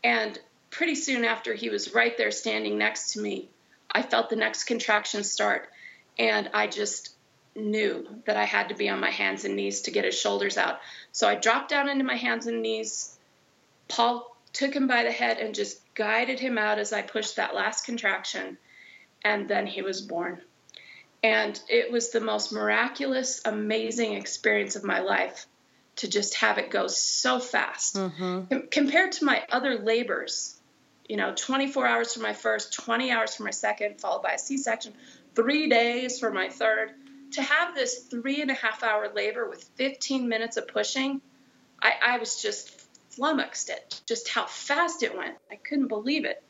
and pretty soon after he was right there standing next to me, I felt the next contraction start, and I just knew that I had to be on my hands and knees to get his shoulders out. So I dropped down into my hands and knees. Paul took him by the head and just guided him out as I pushed that last contraction, and then he was born. And it was the most miraculous, amazing experience of my life to just have it go so fast. Mm-hmm. Com- compared to my other labors, you know, 24 hours for my first, 20 hours for my second, followed by a C section, three days for my third. To have this three and a half hour labor with 15 minutes of pushing, I, I was just flummoxed at just how fast it went. I couldn't believe it.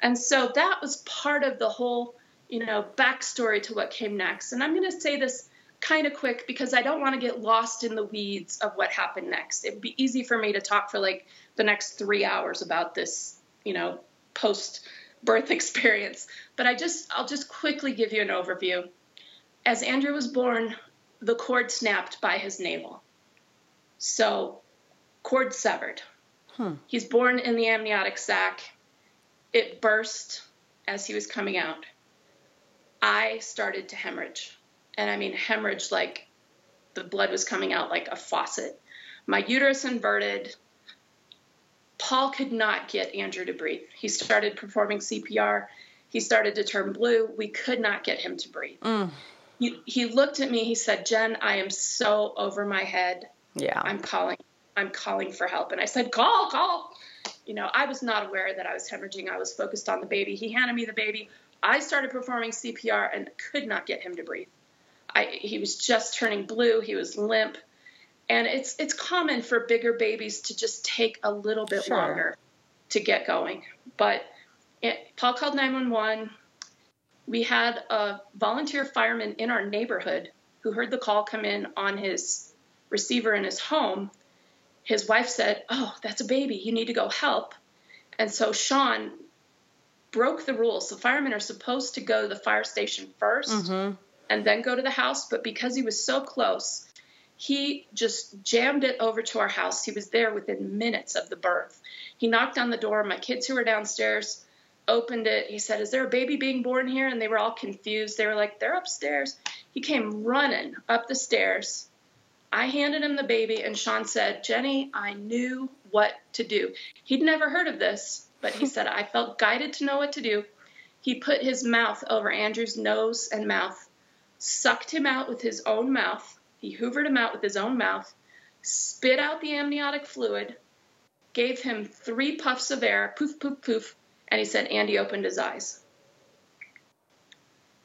And so that was part of the whole you know, backstory to what came next. And I'm going to say this kind of quick because I don't want to get lost in the weeds of what happened next. It would be easy for me to talk for like the next three hours about this, you know, post birth experience. But I just, I'll just quickly give you an overview. As Andrew was born, the cord snapped by his navel. So, cord severed. Hmm. He's born in the amniotic sac. It burst as he was coming out. I started to hemorrhage. And I mean, hemorrhage like the blood was coming out like a faucet. My uterus inverted. Paul could not get Andrew to breathe. He started performing CPR. He started to turn blue. We could not get him to breathe. Mm. He, he looked at me. He said, Jen, I am so over my head. Yeah. I'm calling. I'm calling for help. And I said, call, call. You know, I was not aware that I was hemorrhaging. I was focused on the baby. He handed me the baby. I started performing CPR and could not get him to breathe. I, he was just turning blue. He was limp. And it's it's common for bigger babies to just take a little bit Sure. longer to get going. But it, Paul called 911. We had a volunteer fireman in our neighborhood who heard the call come in on his receiver in his home. His wife said, Oh, that's a baby. You need to go help. And so Sean broke the rules. The firemen are supposed to go to the fire station 1st mm-hmm. and then go to the house. But because he was so close, he just jammed it over to our house. He was there within minutes of the birth. He knocked on the door. My kids who were downstairs opened it. He said, Is there a baby being born here? And they were all confused. They were like, They're upstairs. He came running up the stairs. I handed him the baby, and Sean said, Jenny, I knew what to do. He'd never heard of this, but he said, I felt guided to know what to do. he put his mouth over Andrew's nose and mouth, sucked him out with his own mouth. He hoovered him out with his own mouth, spit out the amniotic fluid, gave him three puffs of air, poof, poof, poof, and he said Andy opened his eyes.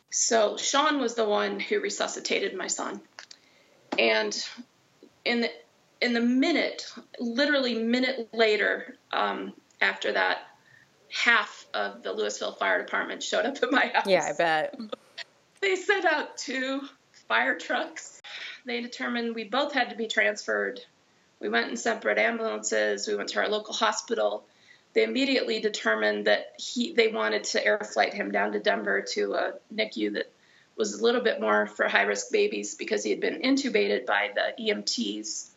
So Sean was the one who resuscitated my son. And in the in the minute, literally minute later, um, after that, half of the Louisville Fire Department showed up at my house. Yeah, I bet. They sent out two fire trucks. They determined we both had to be transferred. We went in separate ambulances. We went to our local hospital. They immediately determined that he they wanted to air flight him down to Denver to a NICU that was a little bit more for high risk babies because he had been intubated by the EMTs.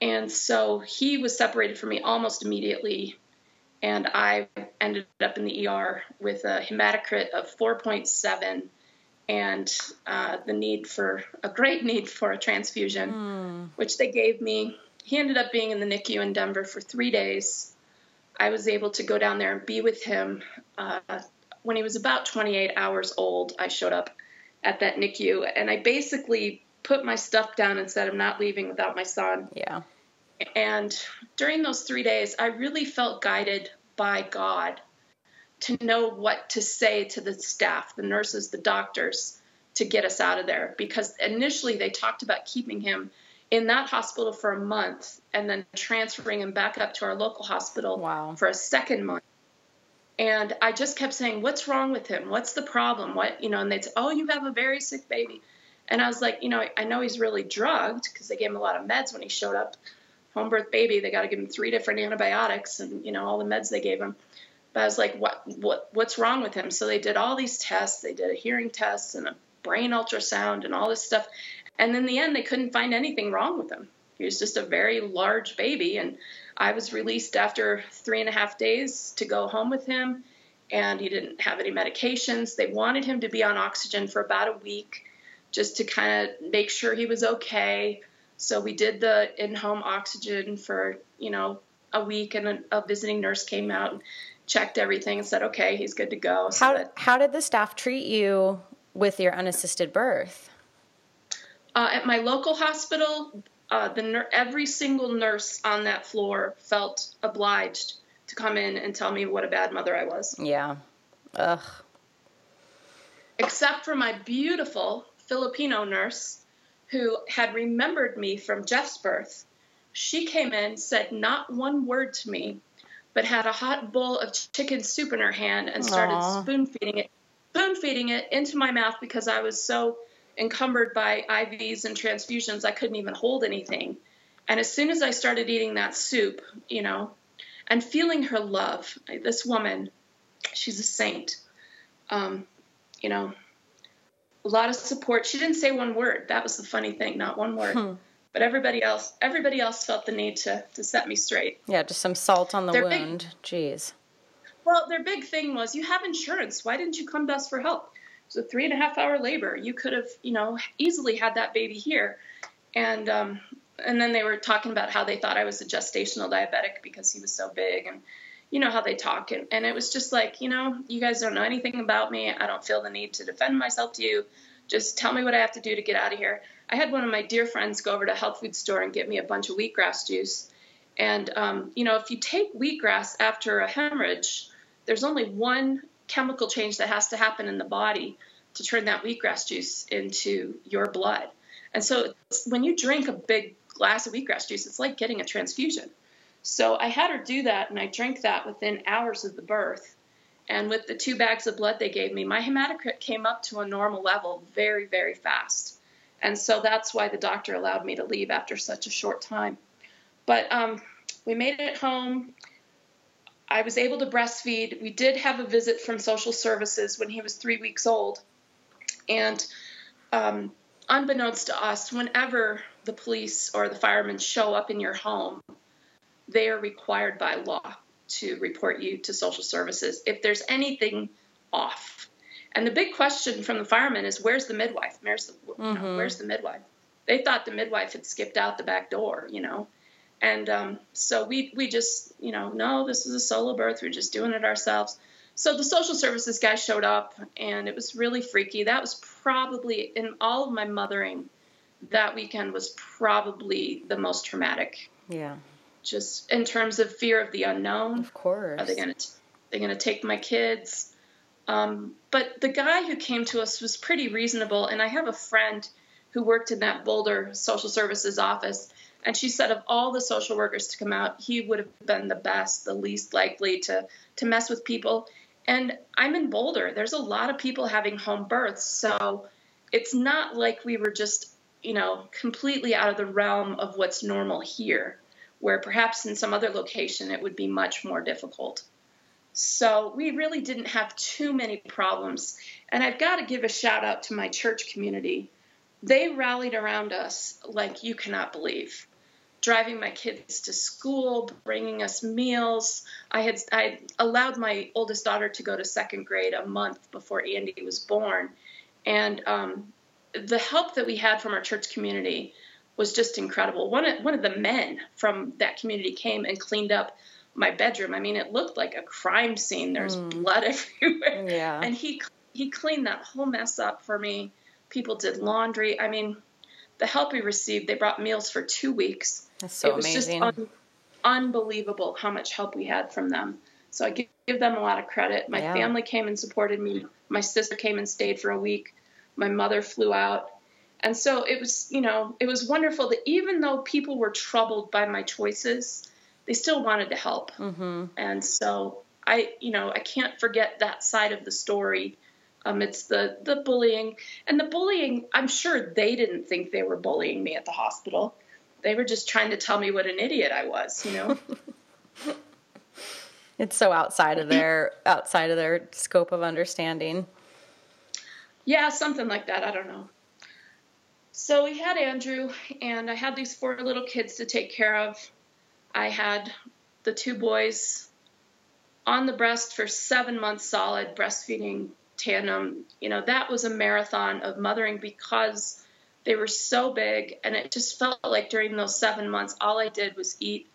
And so he was separated from me almost immediately. And I ended up in the ER with a hematocrit of 4.7 and uh, the need for a great need for a transfusion, mm. which they gave me. He ended up being in the NICU in Denver for three days. I was able to go down there and be with him. Uh, when he was about 28 hours old, I showed up at that NICU, and I basically put my stuff down and said, I'm not leaving without my son. Yeah. And during those three days, I really felt guided by God to know what to say to the staff, the nurses, the doctors, to get us out of there. Because initially they talked about keeping him in that hospital for a month and then transferring him back up to our local hospital wow. for a second month. And I just kept saying, What's wrong with him? What's the problem? What, you know, and they'd say, Oh, you have a very sick baby. And I was like, You know, I know he's really drugged because they gave him a lot of meds when he showed up. Home birth baby, they got to give him three different antibiotics and, you know, all the meds they gave him. But I was like, what, what, what's wrong with him? So they did all these tests. They did a hearing test and a brain ultrasound and all this stuff. And in the end, they couldn't find anything wrong with him. He was just a very large baby. And I was released after three and a half days to go home with him, and he didn't have any medications. They wanted him to be on oxygen for about a week just to kind of make sure he was okay. So we did the in home oxygen for, you know, a week, and a, a, visiting nurse came out checked everything and said, okay, he's good to go. So how, that, how did the staff treat you with your unassisted birth? Uh, at my local hospital, uh, the every single nurse on that floor felt obliged to come in and tell me what a bad mother I was. Yeah. Ugh. Except for my beautiful Filipino nurse who had remembered me from Jeff's birth. She came in, said not one word to me, but had a hot bowl of chicken soup in her hand and started spoon feeding it, spoon feeding it into my mouth because I was so encumbered by IVs and transfusions, I couldn't even hold anything. And as soon as I started eating that soup, you know, and feeling her love, this woman, she's a saint. Um, you know, a lot of support. She didn't say one word. That was the funny thing, not one word. Hmm. But everybody else, everybody else felt the need to to set me straight. Yeah, just some salt on the their wound. Big, Jeez. Well, their big thing was, you have insurance. Why didn't you come to us for help? It was a three and a half hour labor. You could have, you know, easily had that baby here. And um, and then they were talking about how they thought I was a gestational diabetic because he was so big and you know how they talk and, and it was just like, you know, you guys don't know anything about me. I don't feel the need to defend myself to you. Just tell me what I have to do to get out of here. I had one of my dear friends go over to a health food store and get me a bunch of wheatgrass juice. And um, you know, if you take wheatgrass after a hemorrhage, there's only one chemical change that has to happen in the body to turn that wheatgrass juice into your blood. And so when you drink a big glass of wheatgrass juice, it's like getting a transfusion. So I had her do that, and I drank that within hours of the birth. And with the two bags of blood they gave me, my hematocrit came up to a normal level very, very fast. And so that's why the doctor allowed me to leave after such a short time. But um, we made it home. I was able to breastfeed. We did have a visit from social services when he was three weeks old. And um, unbeknownst to us, whenever the police or the firemen show up in your home, they are required by law to report you to social services if there's anything off. And the big question from the firemen is where's the midwife? Where's the, mm-hmm. know, where's the midwife? They thought the midwife had skipped out the back door, you know. And um, so we we just, you know, no, this is a solo birth. We're just doing it ourselves. So the social services guy showed up, and it was really freaky. That was probably in all of my mothering. That weekend was probably the most traumatic. Yeah. Just in terms of fear of the unknown. Of course. Are they gonna they're gonna take my kids? Um, but the guy who came to us was pretty reasonable, and I have a friend who worked in that Boulder social services office, and she said of all the social workers to come out, he would have been the best, the least likely to to mess with people. And I'm in Boulder. There's a lot of people having home births, so it's not like we were just, you know, completely out of the realm of what's normal here, where perhaps in some other location it would be much more difficult. So we really didn't have too many problems. And I've got to give a shout out to my church community. They rallied around us like you cannot believe. Driving my kids to school, bringing us meals. I had I allowed my oldest daughter to go to second grade a month before Andy was born, and um, the help that we had from our church community was just incredible. One of, one of the men from that community came and cleaned up my bedroom. I mean, it looked like a crime scene. There's mm. blood everywhere. Yeah. And he he cleaned that whole mess up for me. People did laundry. I mean, the help we received, they brought meals for two weeks. That's so it was amazing. just un- unbelievable how much help we had from them. So I give, give them a lot of credit. My Yeah. family came and supported me. My sister came and stayed for a week. My mother flew out. And so it was, you know, it was wonderful that even though people were troubled by my choices, they still wanted to help. Mm-hmm. And so I, you know, I can't forget that side of the story. Um, it's the the bullying and the bullying. I'm sure they didn't think they were bullying me at the hospital. They were just trying to tell me what an idiot I was. You know. It's so outside of their outside of their scope of understanding. Yeah, something like that. I don't know. So we had Andrew, and I had these four little kids to take care of. I had the two boys on the breast for seven months solid, breastfeeding tandem. You know, that was a marathon of mothering because they were so big, and it just felt like during those seven months, all I did was eat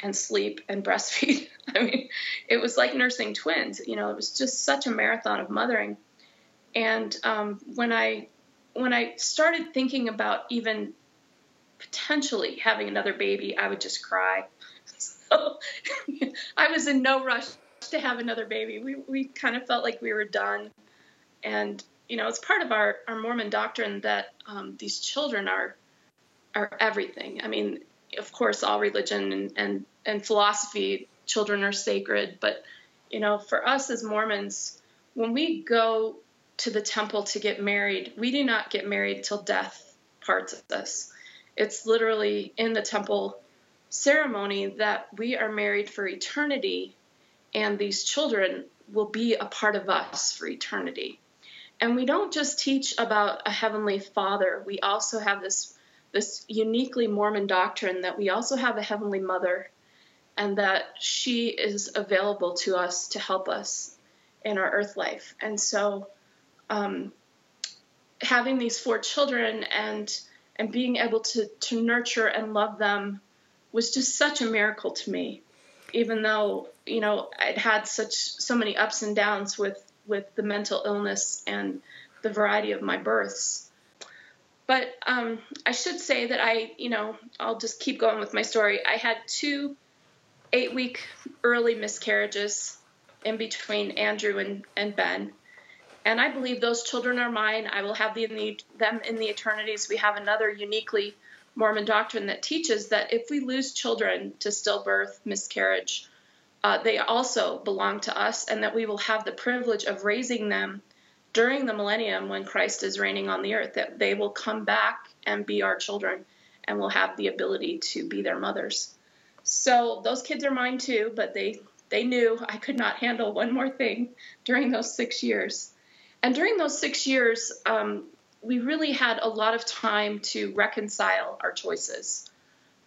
and sleep and breastfeed. I mean, it was like nursing twins. You know, it was just such a marathon of mothering. And um, when I when I started thinking about even potentially having another baby, I would just cry. So I was in no rush to have another baby. We we kind of felt like we were done, and you know, it's part of our our Mormon doctrine that um, these children are are everything. I mean, of course, all religion and and and philosophy, children are sacred, but you know, for us as Mormons, when we go to the temple to get married, we do not get married till death parts us. It's literally in the temple ceremony that we are married for eternity, and these children will be a part of us for eternity. And we don't just teach about a heavenly father, we also have this this uniquely Mormon doctrine that we also have a heavenly mother and that she is available to us to help us in our earth life. And so um, having these four children and and being able to to nurture and love them was just such a miracle to me. Even though you know i'd had such so many ups and downs with with the mental illness and the variety of my births. But um, i should say that i you know i'll just keep going with my story. I had two eight week early miscarriages in between andrew and, and ben and I believe those children are mine. I will have the, them in the eternities. We have another uniquely Mormon doctrine that teaches that if we lose children to stillbirth, miscarriage, uh, they also belong to us, and that we will have the privilege of raising them during the millennium when Christ is reigning on the earth, that they will come back and be our children, and will have the ability to be their mothers. So those kids are mine too, but they they knew I could not handle one more thing during those six years. And during those six years, um, we really had a lot of time to reconcile our choices,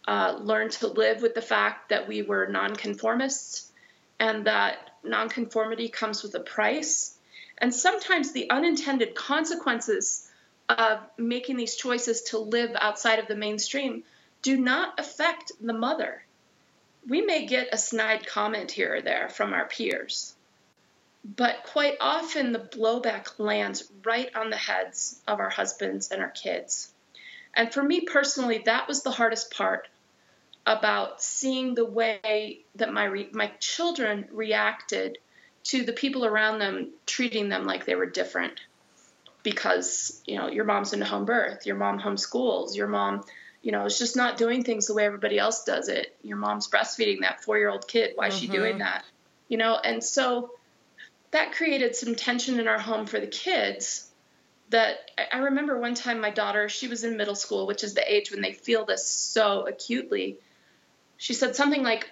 uh, learn to live with the fact that we were nonconformists and that nonconformity comes with a price. And sometimes the unintended consequences of making these choices to live outside of the mainstream do not affect the mother. We may get a snide comment here or there from our peers, but quite often the blowback lands right on the heads of our husbands and our kids. And for me personally, that was the hardest part about seeing the way that my re- my children reacted to the people around them treating them like they were different because you know your mom's into home birth your mom homeschools your mom you know is just not doing things the way everybody else does it your mom's breastfeeding that four year old kid why is mm-hmm. she doing that you know and so that created some tension in our home for the kids that I remember one time my daughter, she was in middle school, which is the age when they feel this so acutely. She said something like,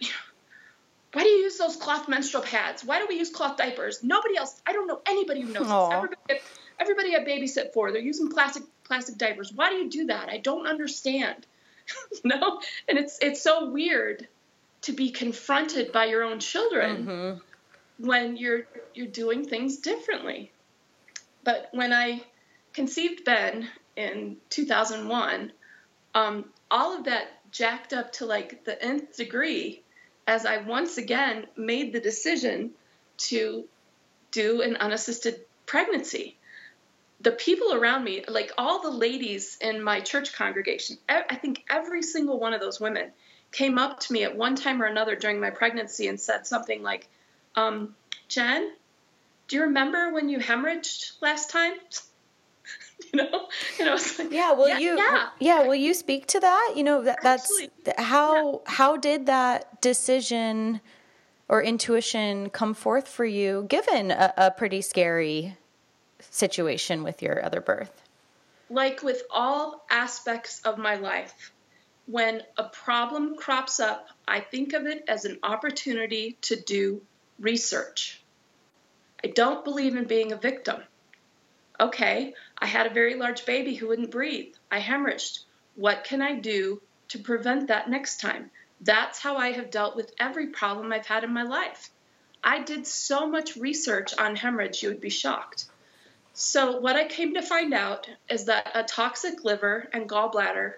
Why do you use those cloth menstrual pads? Why do we use cloth diapers? Nobody else, I don't know anybody who knows Aww. this. Everybody, everybody I babysit for, they're using plastic plastic diapers. Why do you do that? I don't understand. you know? And it's it's so weird to be confronted by your own children mm-hmm. When you're you're doing things differently. But when I conceived Ben in 2001, um, all of that jacked up to like the nth degree as I once again made the decision to do an unassisted pregnancy. The people around me, like all the ladies in my church congregation, I think every single one of those women came up to me at one time or another during my pregnancy and said something like, um, Jen, do you remember when you hemorrhaged last time? you know, and I was like, yeah, will yeah, you, yeah. yeah, will you speak to that? You know, that, that's how, yeah. how did that decision or intuition come forth for you, given a, a pretty scary situation with your other birth? Like with all aspects of my life, when a problem crops up, I think of it as an opportunity to do research. I don't believe in being a victim. Okay, I had a very large baby who wouldn't breathe. I hemorrhaged. What can I do to prevent that next time? That's how I have dealt with every problem I've had in my life. I did so much research on hemorrhage, you would be shocked. So, what I came to find out is that a toxic liver and gallbladder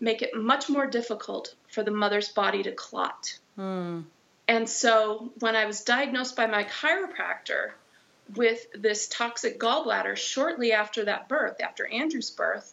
make it much more difficult for the mother's body to clot. Hmm. And so, when I was diagnosed by my chiropractor, with this toxic gallbladder shortly after that birth, after Andrew's birth.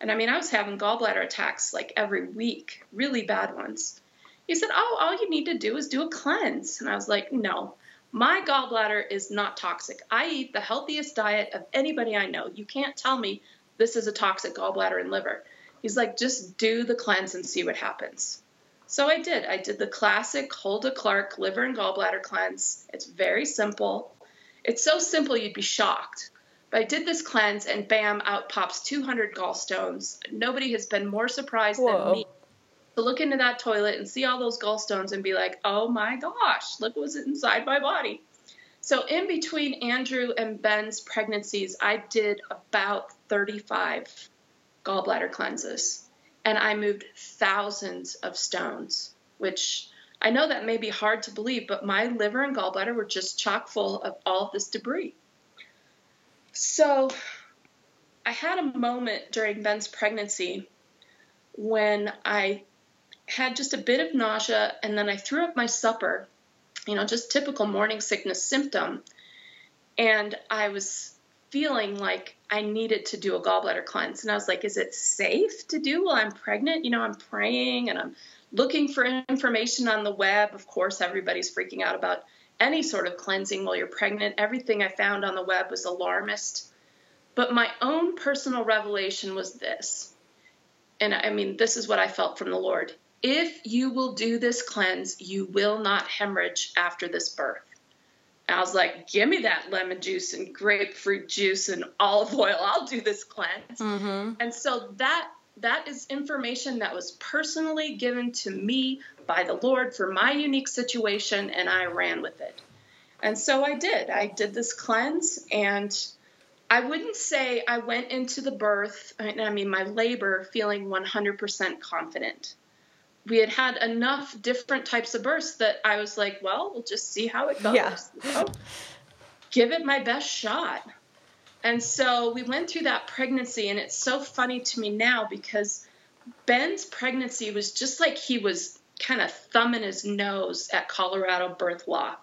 And I mean, I was having gallbladder attacks like every week, really bad ones. He said, Oh, all you need to do is do a cleanse. And I was like, No, my gallbladder is not toxic. I eat the healthiest diet of anybody I know. You can't tell me this is a toxic gallbladder and liver. He's like, Just do the cleanse and see what happens. So I did. I did the classic Hulda Clark liver and gallbladder cleanse. It's very simple. It's so simple you'd be shocked. But I did this cleanse and bam, out pops 200 gallstones. Nobody has been more surprised Whoa. than me to look into that toilet and see all those gallstones and be like, oh my gosh, look what's inside my body. So, in between Andrew and Ben's pregnancies, I did about 35 gallbladder cleanses and I moved thousands of stones, which I know that may be hard to believe, but my liver and gallbladder were just chock full of all of this debris. So I had a moment during Ben's pregnancy when I had just a bit of nausea and then I threw up my supper, you know, just typical morning sickness symptom. And I was feeling like I needed to do a gallbladder cleanse. And I was like, is it safe to do while I'm pregnant? You know, I'm praying and I'm looking for information on the web. Of course, everybody's freaking out about any sort of cleansing while you're pregnant. Everything I found on the web was alarmist. But my own personal revelation was this. And I mean, this is what I felt from the Lord. If you will do this cleanse, you will not hemorrhage after this birth. And I was like, give me that lemon juice and grapefruit juice and olive oil. I'll do this cleanse. Mm-hmm. And so that that is information that was personally given to me by the Lord for my unique situation, and I ran with it. And so I did. I did this cleanse, and I wouldn't say I went into the birth, I mean, my labor, feeling 100% confident. We had had enough different types of births that I was like, well, we'll just see how it goes. Yeah. give it my best shot. And so we went through that pregnancy, and it's so funny to me now because Ben's pregnancy was just like he was kind of thumbing his nose at Colorado birth law.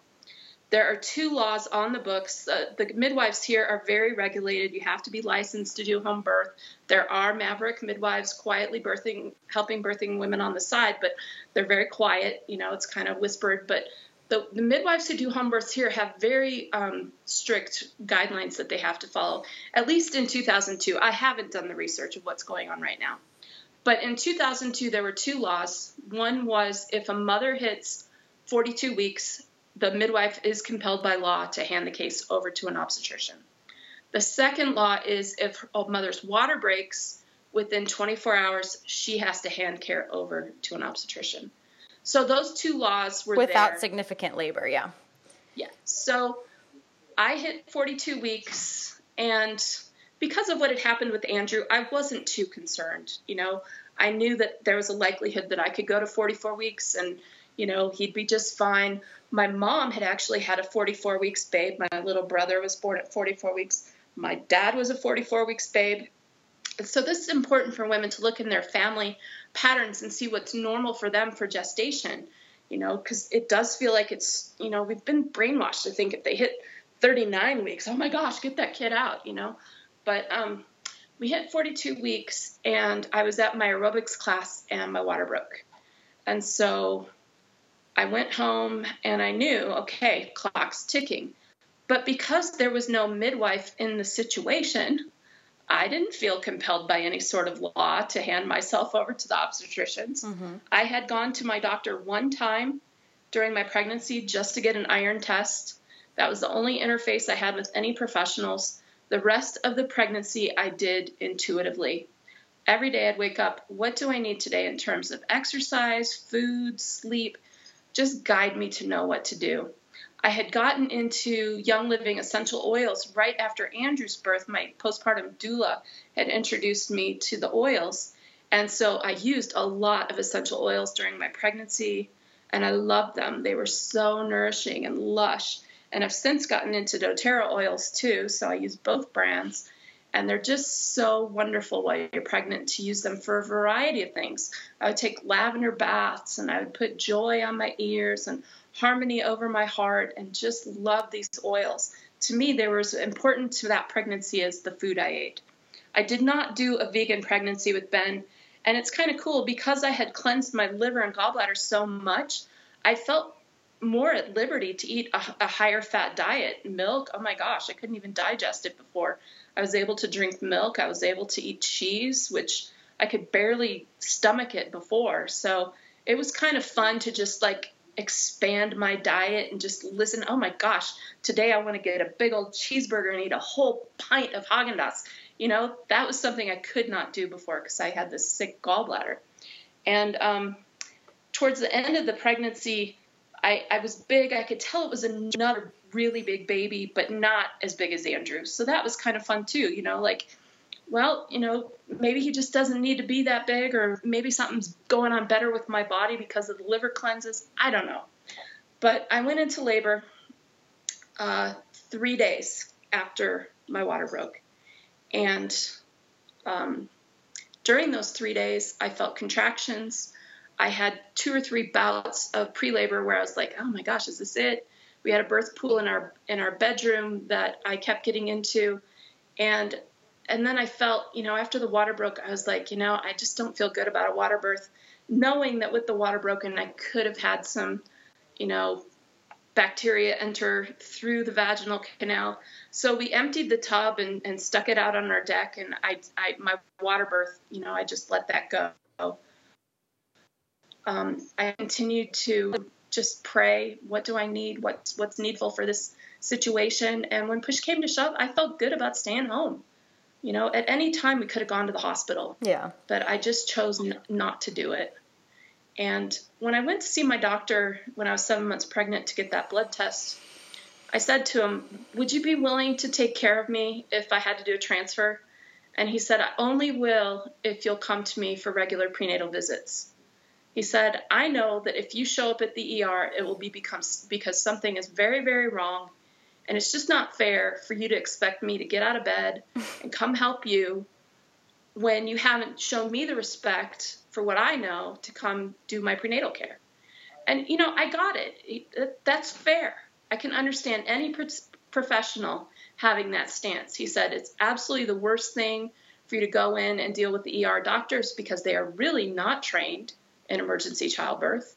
There are two laws on the books. Uh, the midwives here are very regulated. You have to be licensed to do home birth. There are maverick midwives quietly birthing, helping birthing women on the side, but they're very quiet. You know, it's kind of whispered. But the, the midwives who do home births here have very um, strict guidelines that they have to follow, at least in 2002. I haven't done the research of what's going on right now. But in 2002, there were two laws. One was if a mother hits 42 weeks, the midwife is compelled by law to hand the case over to an obstetrician. The second law is if a mother's water breaks within 24 hours, she has to hand care over to an obstetrician. So those two laws were without there. significant labor, yeah. Yeah. So I hit 42 weeks, and because of what had happened with Andrew, I wasn't too concerned. You know, I knew that there was a likelihood that I could go to 44 weeks and you know, he'd be just fine. My mom had actually had a 44 weeks babe. My little brother was born at 44 weeks. My dad was a 44 weeks babe. So this is important for women to look in their family patterns and see what's normal for them for gestation. You know, because it does feel like it's, you know, we've been brainwashed to think if they hit 39 weeks, oh my gosh, get that kid out, you know. But um, we hit 42 weeks, and I was at my aerobics class, and my water broke. And so I went home and I knew, okay, clock's ticking. But because there was no midwife in the situation, I didn't feel compelled by any sort of law to hand myself over to the obstetricians. Mm-hmm. I had gone to my doctor one time during my pregnancy just to get an iron test. That was the only interface I had with any professionals. The rest of the pregnancy I did intuitively. Every day I'd wake up, what do I need today in terms of exercise, food, sleep? Just guide me to know what to do. I had gotten into Young Living essential oils right after Andrew's birth. My postpartum doula had introduced me to the oils. And so I used a lot of essential oils during my pregnancy, and I loved them. They were so nourishing and lush. And I've since gotten into doTERRA oils too, so I use both brands and they're just so wonderful while you're pregnant to use them for a variety of things. I would take lavender baths and I would put joy on my ears and harmony over my heart and just love these oils. To me, they were as important to that pregnancy as the food I ate. I did not do a vegan pregnancy with Ben, and it's kind of cool because I had cleansed my liver and gallbladder so much. I felt more at liberty to eat a, a, higher fat diet. Milk, oh my gosh, I couldn't even digest it before. I was able to drink milk. I was able to eat cheese, which I could barely stomach it before. So it was kind of fun to just like expand my diet and just listen. Oh my gosh, today I want to get a big old cheeseburger and eat a whole pint of Haagen Dazs. You know, that was something I could not do before because I had this sick gallbladder. And um, towards the end of the pregnancy, I, I was big. I could tell it was another really big baby, but not as big as Andrew. So that was kind of fun too, you know, like, well, you know, maybe he just doesn't need to be that big, or maybe something's going on better with my body because of the liver cleanses. I don't know. But I went into labor uh, three days after my water broke. And um, during those three days, I felt contractions. I had two or three bouts of pre labor where I was like, oh my gosh, is this it? we had a birth pool in our in our bedroom that I kept getting into and and then I felt, you know, after the water broke, I was like, you know, I just don't feel good about a water birth, knowing that with the water broken, I could have had some, you know, bacteria enter through the vaginal canal. So we emptied the tub and, and stuck it out on our deck, and I, I my water birth, you know, I just let that go. Um, I continued to just pray. What do I need? What's what's needful for this situation? And when push came to shove, I felt good about staying home. You know, at any time we could have gone to the hospital. Yeah. But I just chose n- not to do it. And when I went to see my doctor when I was seven months pregnant to get that blood test, I said to him, Would you be willing to take care of me if I had to do a transfer? And he said, I only will if you'll come to me for regular prenatal visits. He said, I know that if you show up at the ER, it will be because, because something is very, very wrong. And it's just not fair for you to expect me to get out of bed and come help you when you haven't shown me the respect for what I know to come do my prenatal care. And, you know, I got it. That's fair. I can understand any pro- professional having that stance. He said it's absolutely the worst thing for you to go in and deal with the ER doctors because they are really not trained in emergency childbirth.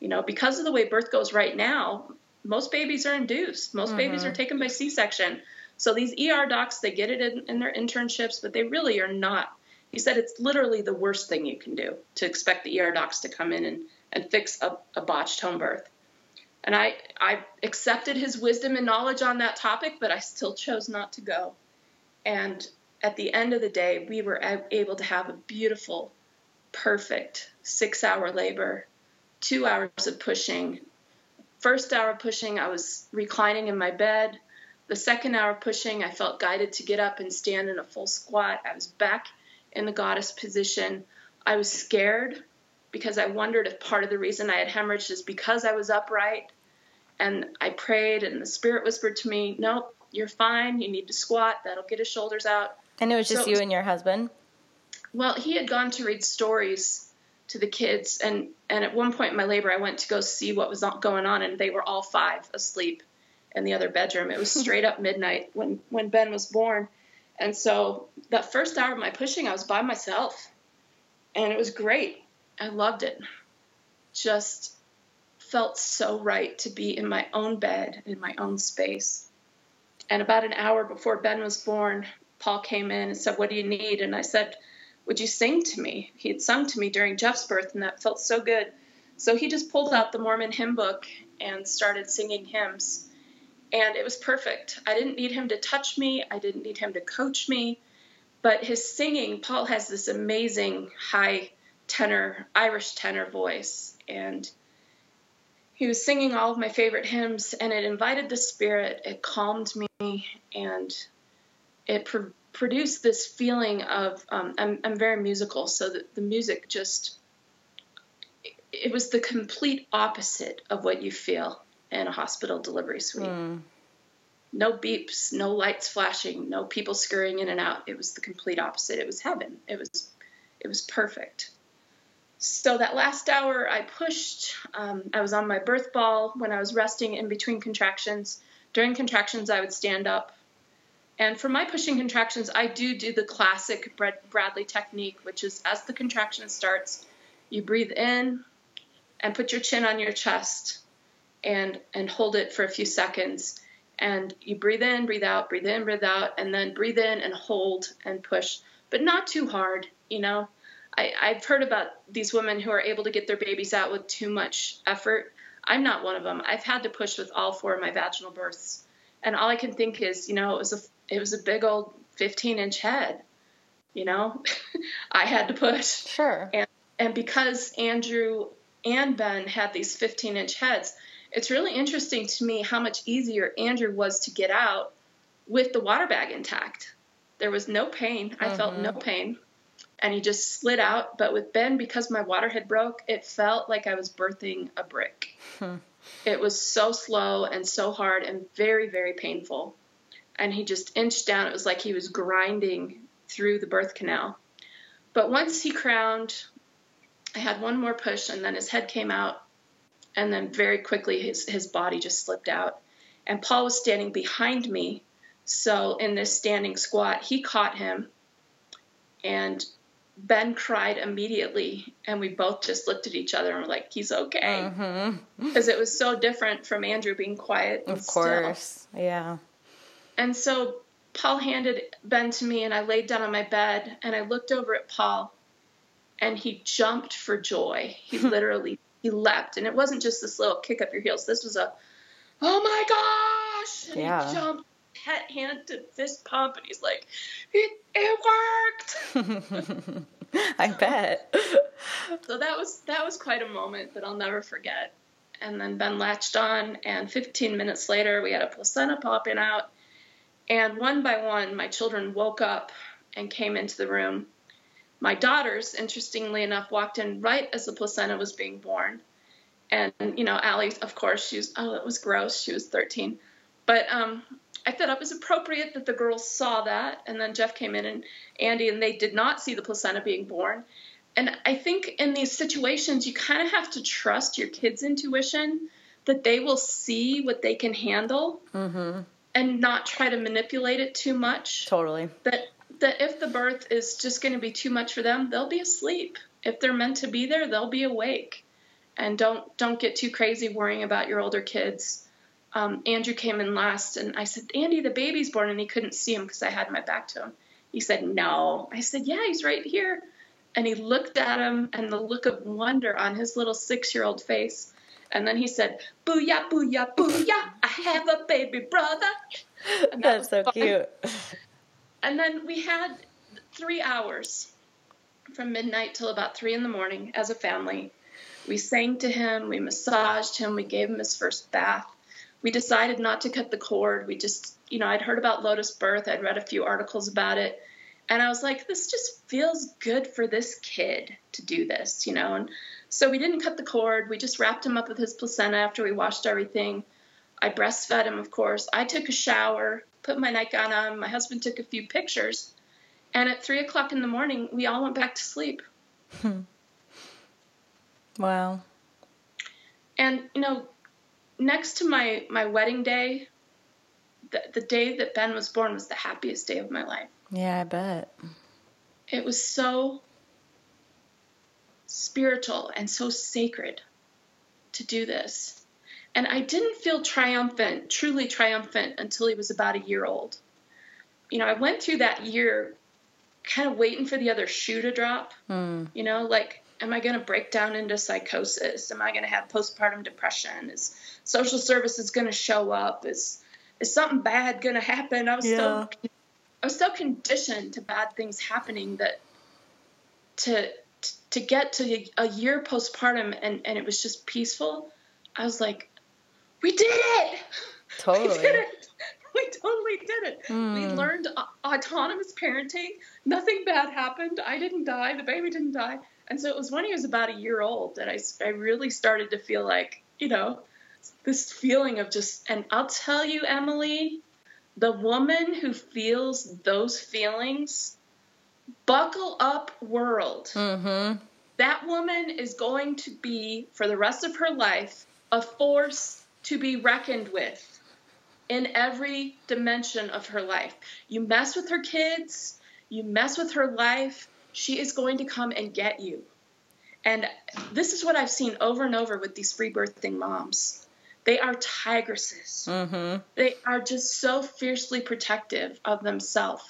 You know, because of the way birth goes right now, most babies are induced. Most mm-hmm. babies are taken by C-section. So these ER docs, they get it in, in their internships, but they really are not. He said it's literally the worst thing you can do to expect the ER docs to come in and, and fix a, a botched home birth. And I, I accepted his wisdom and knowledge on that topic, but I still chose not to go. And at the end of the day, we were able to have a beautiful, perfect six hour labor, two hours of pushing. First hour pushing, I was reclining in my bed. The second hour pushing, I felt guided to get up and stand in a full squat. I was back in the goddess position. I was scared because I wondered if part of the reason I had hemorrhaged is because I was upright. And I prayed, and the Spirit whispered to me, Nope, you're fine. You need to squat. That'll get his shoulders out. And it was just so you and your husband? Well, he had gone to read stories to the kids. And, and at one point in my labor, I went to go see what was going on, and they were all five asleep in the other bedroom. It was straight up midnight when, when Ben was born. And so that first hour of my pushing, I was by myself. And it was great. I loved it. Just felt so right to be in my own bed, in my own space. And about an hour before Ben was born, Paul came in and said, What do you need? And I said, Would you sing to me? He had sung to me during Jeff's birth, and that felt so good. So he just pulled out the Mormon hymn book and started singing hymns. And it was perfect. I didn't need him to touch me, I didn't need him to coach me. But his singing, Paul has this amazing high tenor, Irish tenor voice. And he was singing all of my favorite hymns, and it invited the spirit, it calmed me, and it produced this feeling of um, I'm, I'm very musical, so the, the music just it was the complete opposite of what you feel in a hospital delivery suite. Mm. No beeps, no lights flashing, no people scurrying in and out. It was the complete opposite. It was heaven. It was it was perfect so that last hour I pushed. Um, I was on my birth ball when I was resting in between contractions. During contractions, I would stand up. And for my pushing contractions, I do do the classic Bradley technique, which is as the contraction starts, you breathe in and put your chin on your chest and and hold it for a few seconds. And you breathe in, breathe out, breathe in, breathe out, and then breathe in and hold and push, but not too hard, you know. I, I've heard about these women who are able to get their babies out with too much effort. I'm not one of them. I've had to push with all four of my vaginal births, and all I can think is, you know, it was a it was a big old 15 inch head. You know, I had to push. Sure. And and because Andrew and Ben had these 15 inch heads, it's really interesting to me how much easier Andrew was to get out with the water bag intact. There was no pain. I mm-hmm. felt no pain and he just slid out. But with Ben, because my water had broke, it felt like I was birthing a brick. It was so slow and so hard and very, very painful. And he just inched down. It was like he was grinding through the birth canal. But once he crowned, I had one more push, and then his head came out, and then very quickly his, his body just slipped out. And Paul was standing behind me. So in this standing squat, he caught him and Ben cried immediately, and we both just looked at each other and were like, "He's okay," because mm-hmm. it was so different from Andrew being quiet. of course, still. yeah. And so Paul handed Ben to me, and I laid down on my bed, and I looked over at Paul, and he jumped for joy. He literally he leapt, and it wasn't just this little kick up your heels. This was a, oh my gosh! And yeah. He jumped pet hand to fist pump, and he's like, "It, it worked." I bet. so that was that was quite a moment that I'll never forget. And then Ben latched on, and 15 minutes later, we had a placenta popping out. And one by one, my children woke up and came into the room. My daughters, interestingly enough, walked in right as the placenta was being born. And, you know, Allie, of course, she was, oh, it was gross. She was 13. But um, I thought it was appropriate that the girls saw that, and then Jeff came in and Andy, and they did not see the placenta being born. And I think in these situations, you kind of have to trust your kids' intuition that they will see what they can handle Mm-hmm. and not try to manipulate it too much. Totally. That that if the birth is just going to be too much for them, they'll be asleep. If they're meant to be there, they'll be awake. And don't don't get too crazy worrying about your older kids. Um, Andrew came in last, and I said, Andy, the baby's born, and he couldn't see him because I had my back to him. He said, No. I said, Yeah, he's right here. And he looked at him, and the look of wonder on his little six year old face. And then he said, Booyah, booyah, booyah, I have a baby brother. And that That's was so fun. cute. And then we had three hours from midnight till about three in the morning as a family. We sang to him, we massaged him, we gave him his first bath. We decided not to cut the cord. We just, you know, I'd heard about Lotus birth, I'd read a few articles about it. And I was like, this just feels good for this kid to do this, you know. And so we didn't cut the cord. We just wrapped him up with his placenta after we washed everything. I breastfed him, of course. I took a shower, put my nightgown on. My husband took a few pictures. And at three o'clock in the morning, we all went back to sleep. Hmm. Wow. And, you know, next to my, my wedding day, the, the day that Ben was born was the happiest day of my life. Yeah, I bet. It was so spiritual and so sacred to do this. And I didn't feel triumphant, truly triumphant, until he was about a year old. You know, I went through that year kind of waiting for the other shoe to drop. Hmm. You know, like, am I going to break down into psychosis? Am I going to have postpartum depression? Is social services going to show up? Is is something bad going to happen? I was Yeah. so I was so conditioned to bad things happening that to to get to a year postpartum and and it was just peaceful. I was like, we did it. We Totally. did it. We totally did it. We Hmm. learned autonomous parenting. Nothing bad happened. I didn't die. The baby didn't die. And so it was when he was about a year old that I, I really started to feel like, you know, this feeling of just, and I'll tell you, Emilee, the woman who feels those feelings, buckle up, world Mm-hmm. that woman is going to be, for the rest of her life, a force to be reckoned with in every dimension of her life. You mess with her kids, you mess with her life, she is going to come and get you. And this is what I've seen over and over with these free birthing moms. They are tigresses Mm-hmm. they are just so fiercely protective of themselves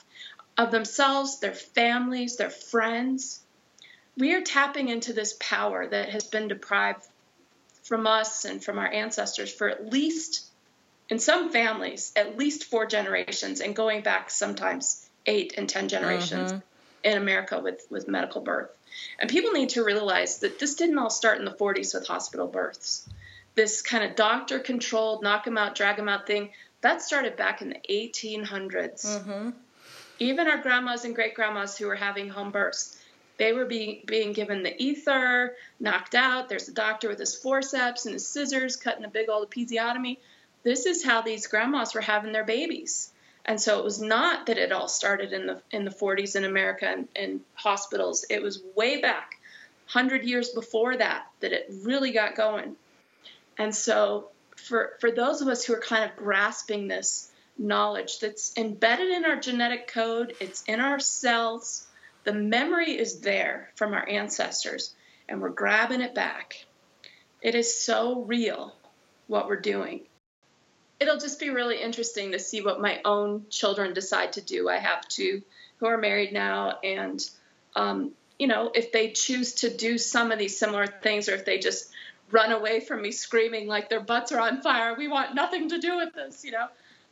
of themselves their families their friends we are tapping into this power that has been deprived from us and from our ancestors for at least in some families at least four generations and going back sometimes eight and ten generations in america with with medical birth. And people need to realize that this didn't all start in the 40s with hospital births. This kind of doctor controlled knock them out drag them out thing that started back in the 1800s Mm-hmm. even our grandmas and great grandmas who were having home births they were being being given the ether knocked out there's a doctor with his forceps and his scissors cutting a big old episiotomy. This is how these grandmas were having their babies and so it was not that it all started in the in the 40s in america and in hospitals it was way back 100 years before that that it really got going and so for for those of us who are kind of grasping this knowledge that's embedded in our genetic code, it's in our cells, the memory is there from our ancestors and we're grabbing it back. It is so real what we're doing. It'll just be really interesting to see what my own children decide to do. I have two who are married now and um, you know, if they choose to do some of these similar things or if they just run away from me screaming like their butts are on fire. We want nothing to do with this, you know.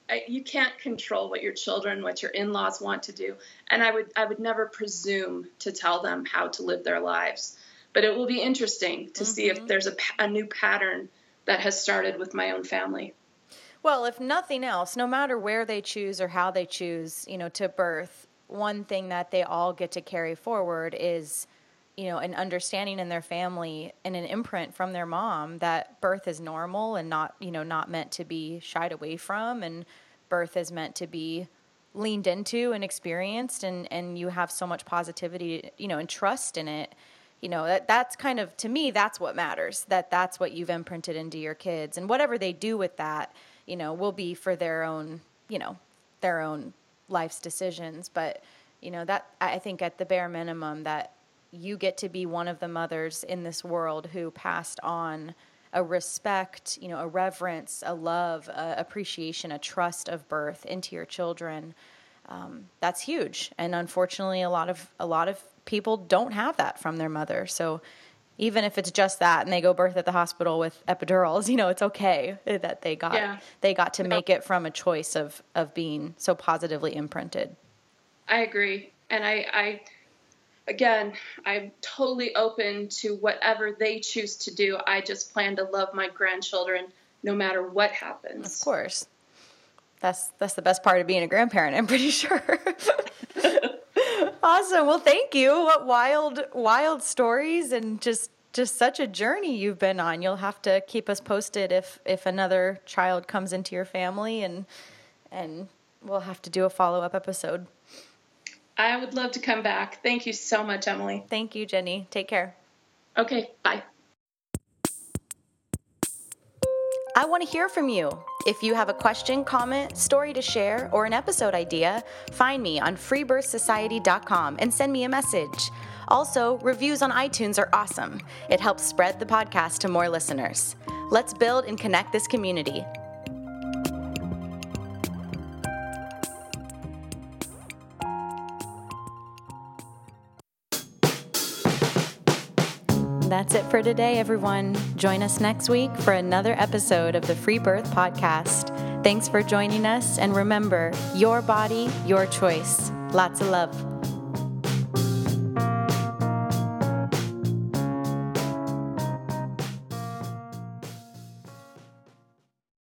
I, you can't control what your children, what your in-laws want to do, and I would I would never presume to tell them how to live their lives. But it will be interesting to see if there's a, a new pattern that has started with my own family. Well, if nothing else, no matter where they choose or how they choose, you know, to birth, one thing that they all get to carry forward is, you know, an understanding in their family and an imprint from their mom that birth is normal and not, you know, not meant to be shied away from and birth is meant to be leaned into and experienced and and you have so much positivity, you know, and trust in it. You know that that's kind of to me that's what matters that that's what you've imprinted into your kids and whatever they do with that you know will be for their own you know their own life's decisions. But you know that i think at the bare minimum that you get to be one of the mothers in this world who passed on a respect you know a reverence a love a appreciation a trust of birth into your children. Um, that's huge. And unfortunately a lot of a lot of people don't have that from their mother. So even if it's just that and they go birth at the hospital with epidurals, you know, it's okay that they got yeah. they got to make it from a choice of of being so positively imprinted. I agree. And I, I again, I'm totally open to whatever they choose to do. I just plan to love my grandchildren no matter what happens. Of course. That's that's the best part of being a grandparent, I'm pretty sure. awesome. Well, thank you. What wild, wild stories and just just such a journey you've been on. You'll have to keep us posted if if another child comes into your family and and we'll have to do a follow-up episode. I would love to come back. Thank you so much, Emilee. Thank you, Jenny. Take care. Okay, bye. I want to hear from you. If you have a question, comment, story to share, or an episode idea, find me on freebirthsociety.com and send me a message. Also, reviews on iTunes are awesome. It helps spread the podcast to more listeners. Let's build and connect this community. That's it for today, everyone. Join us next week for another episode of the Free Birth Podcast. Thanks for joining us, and remember your body, your choice. Lots of love.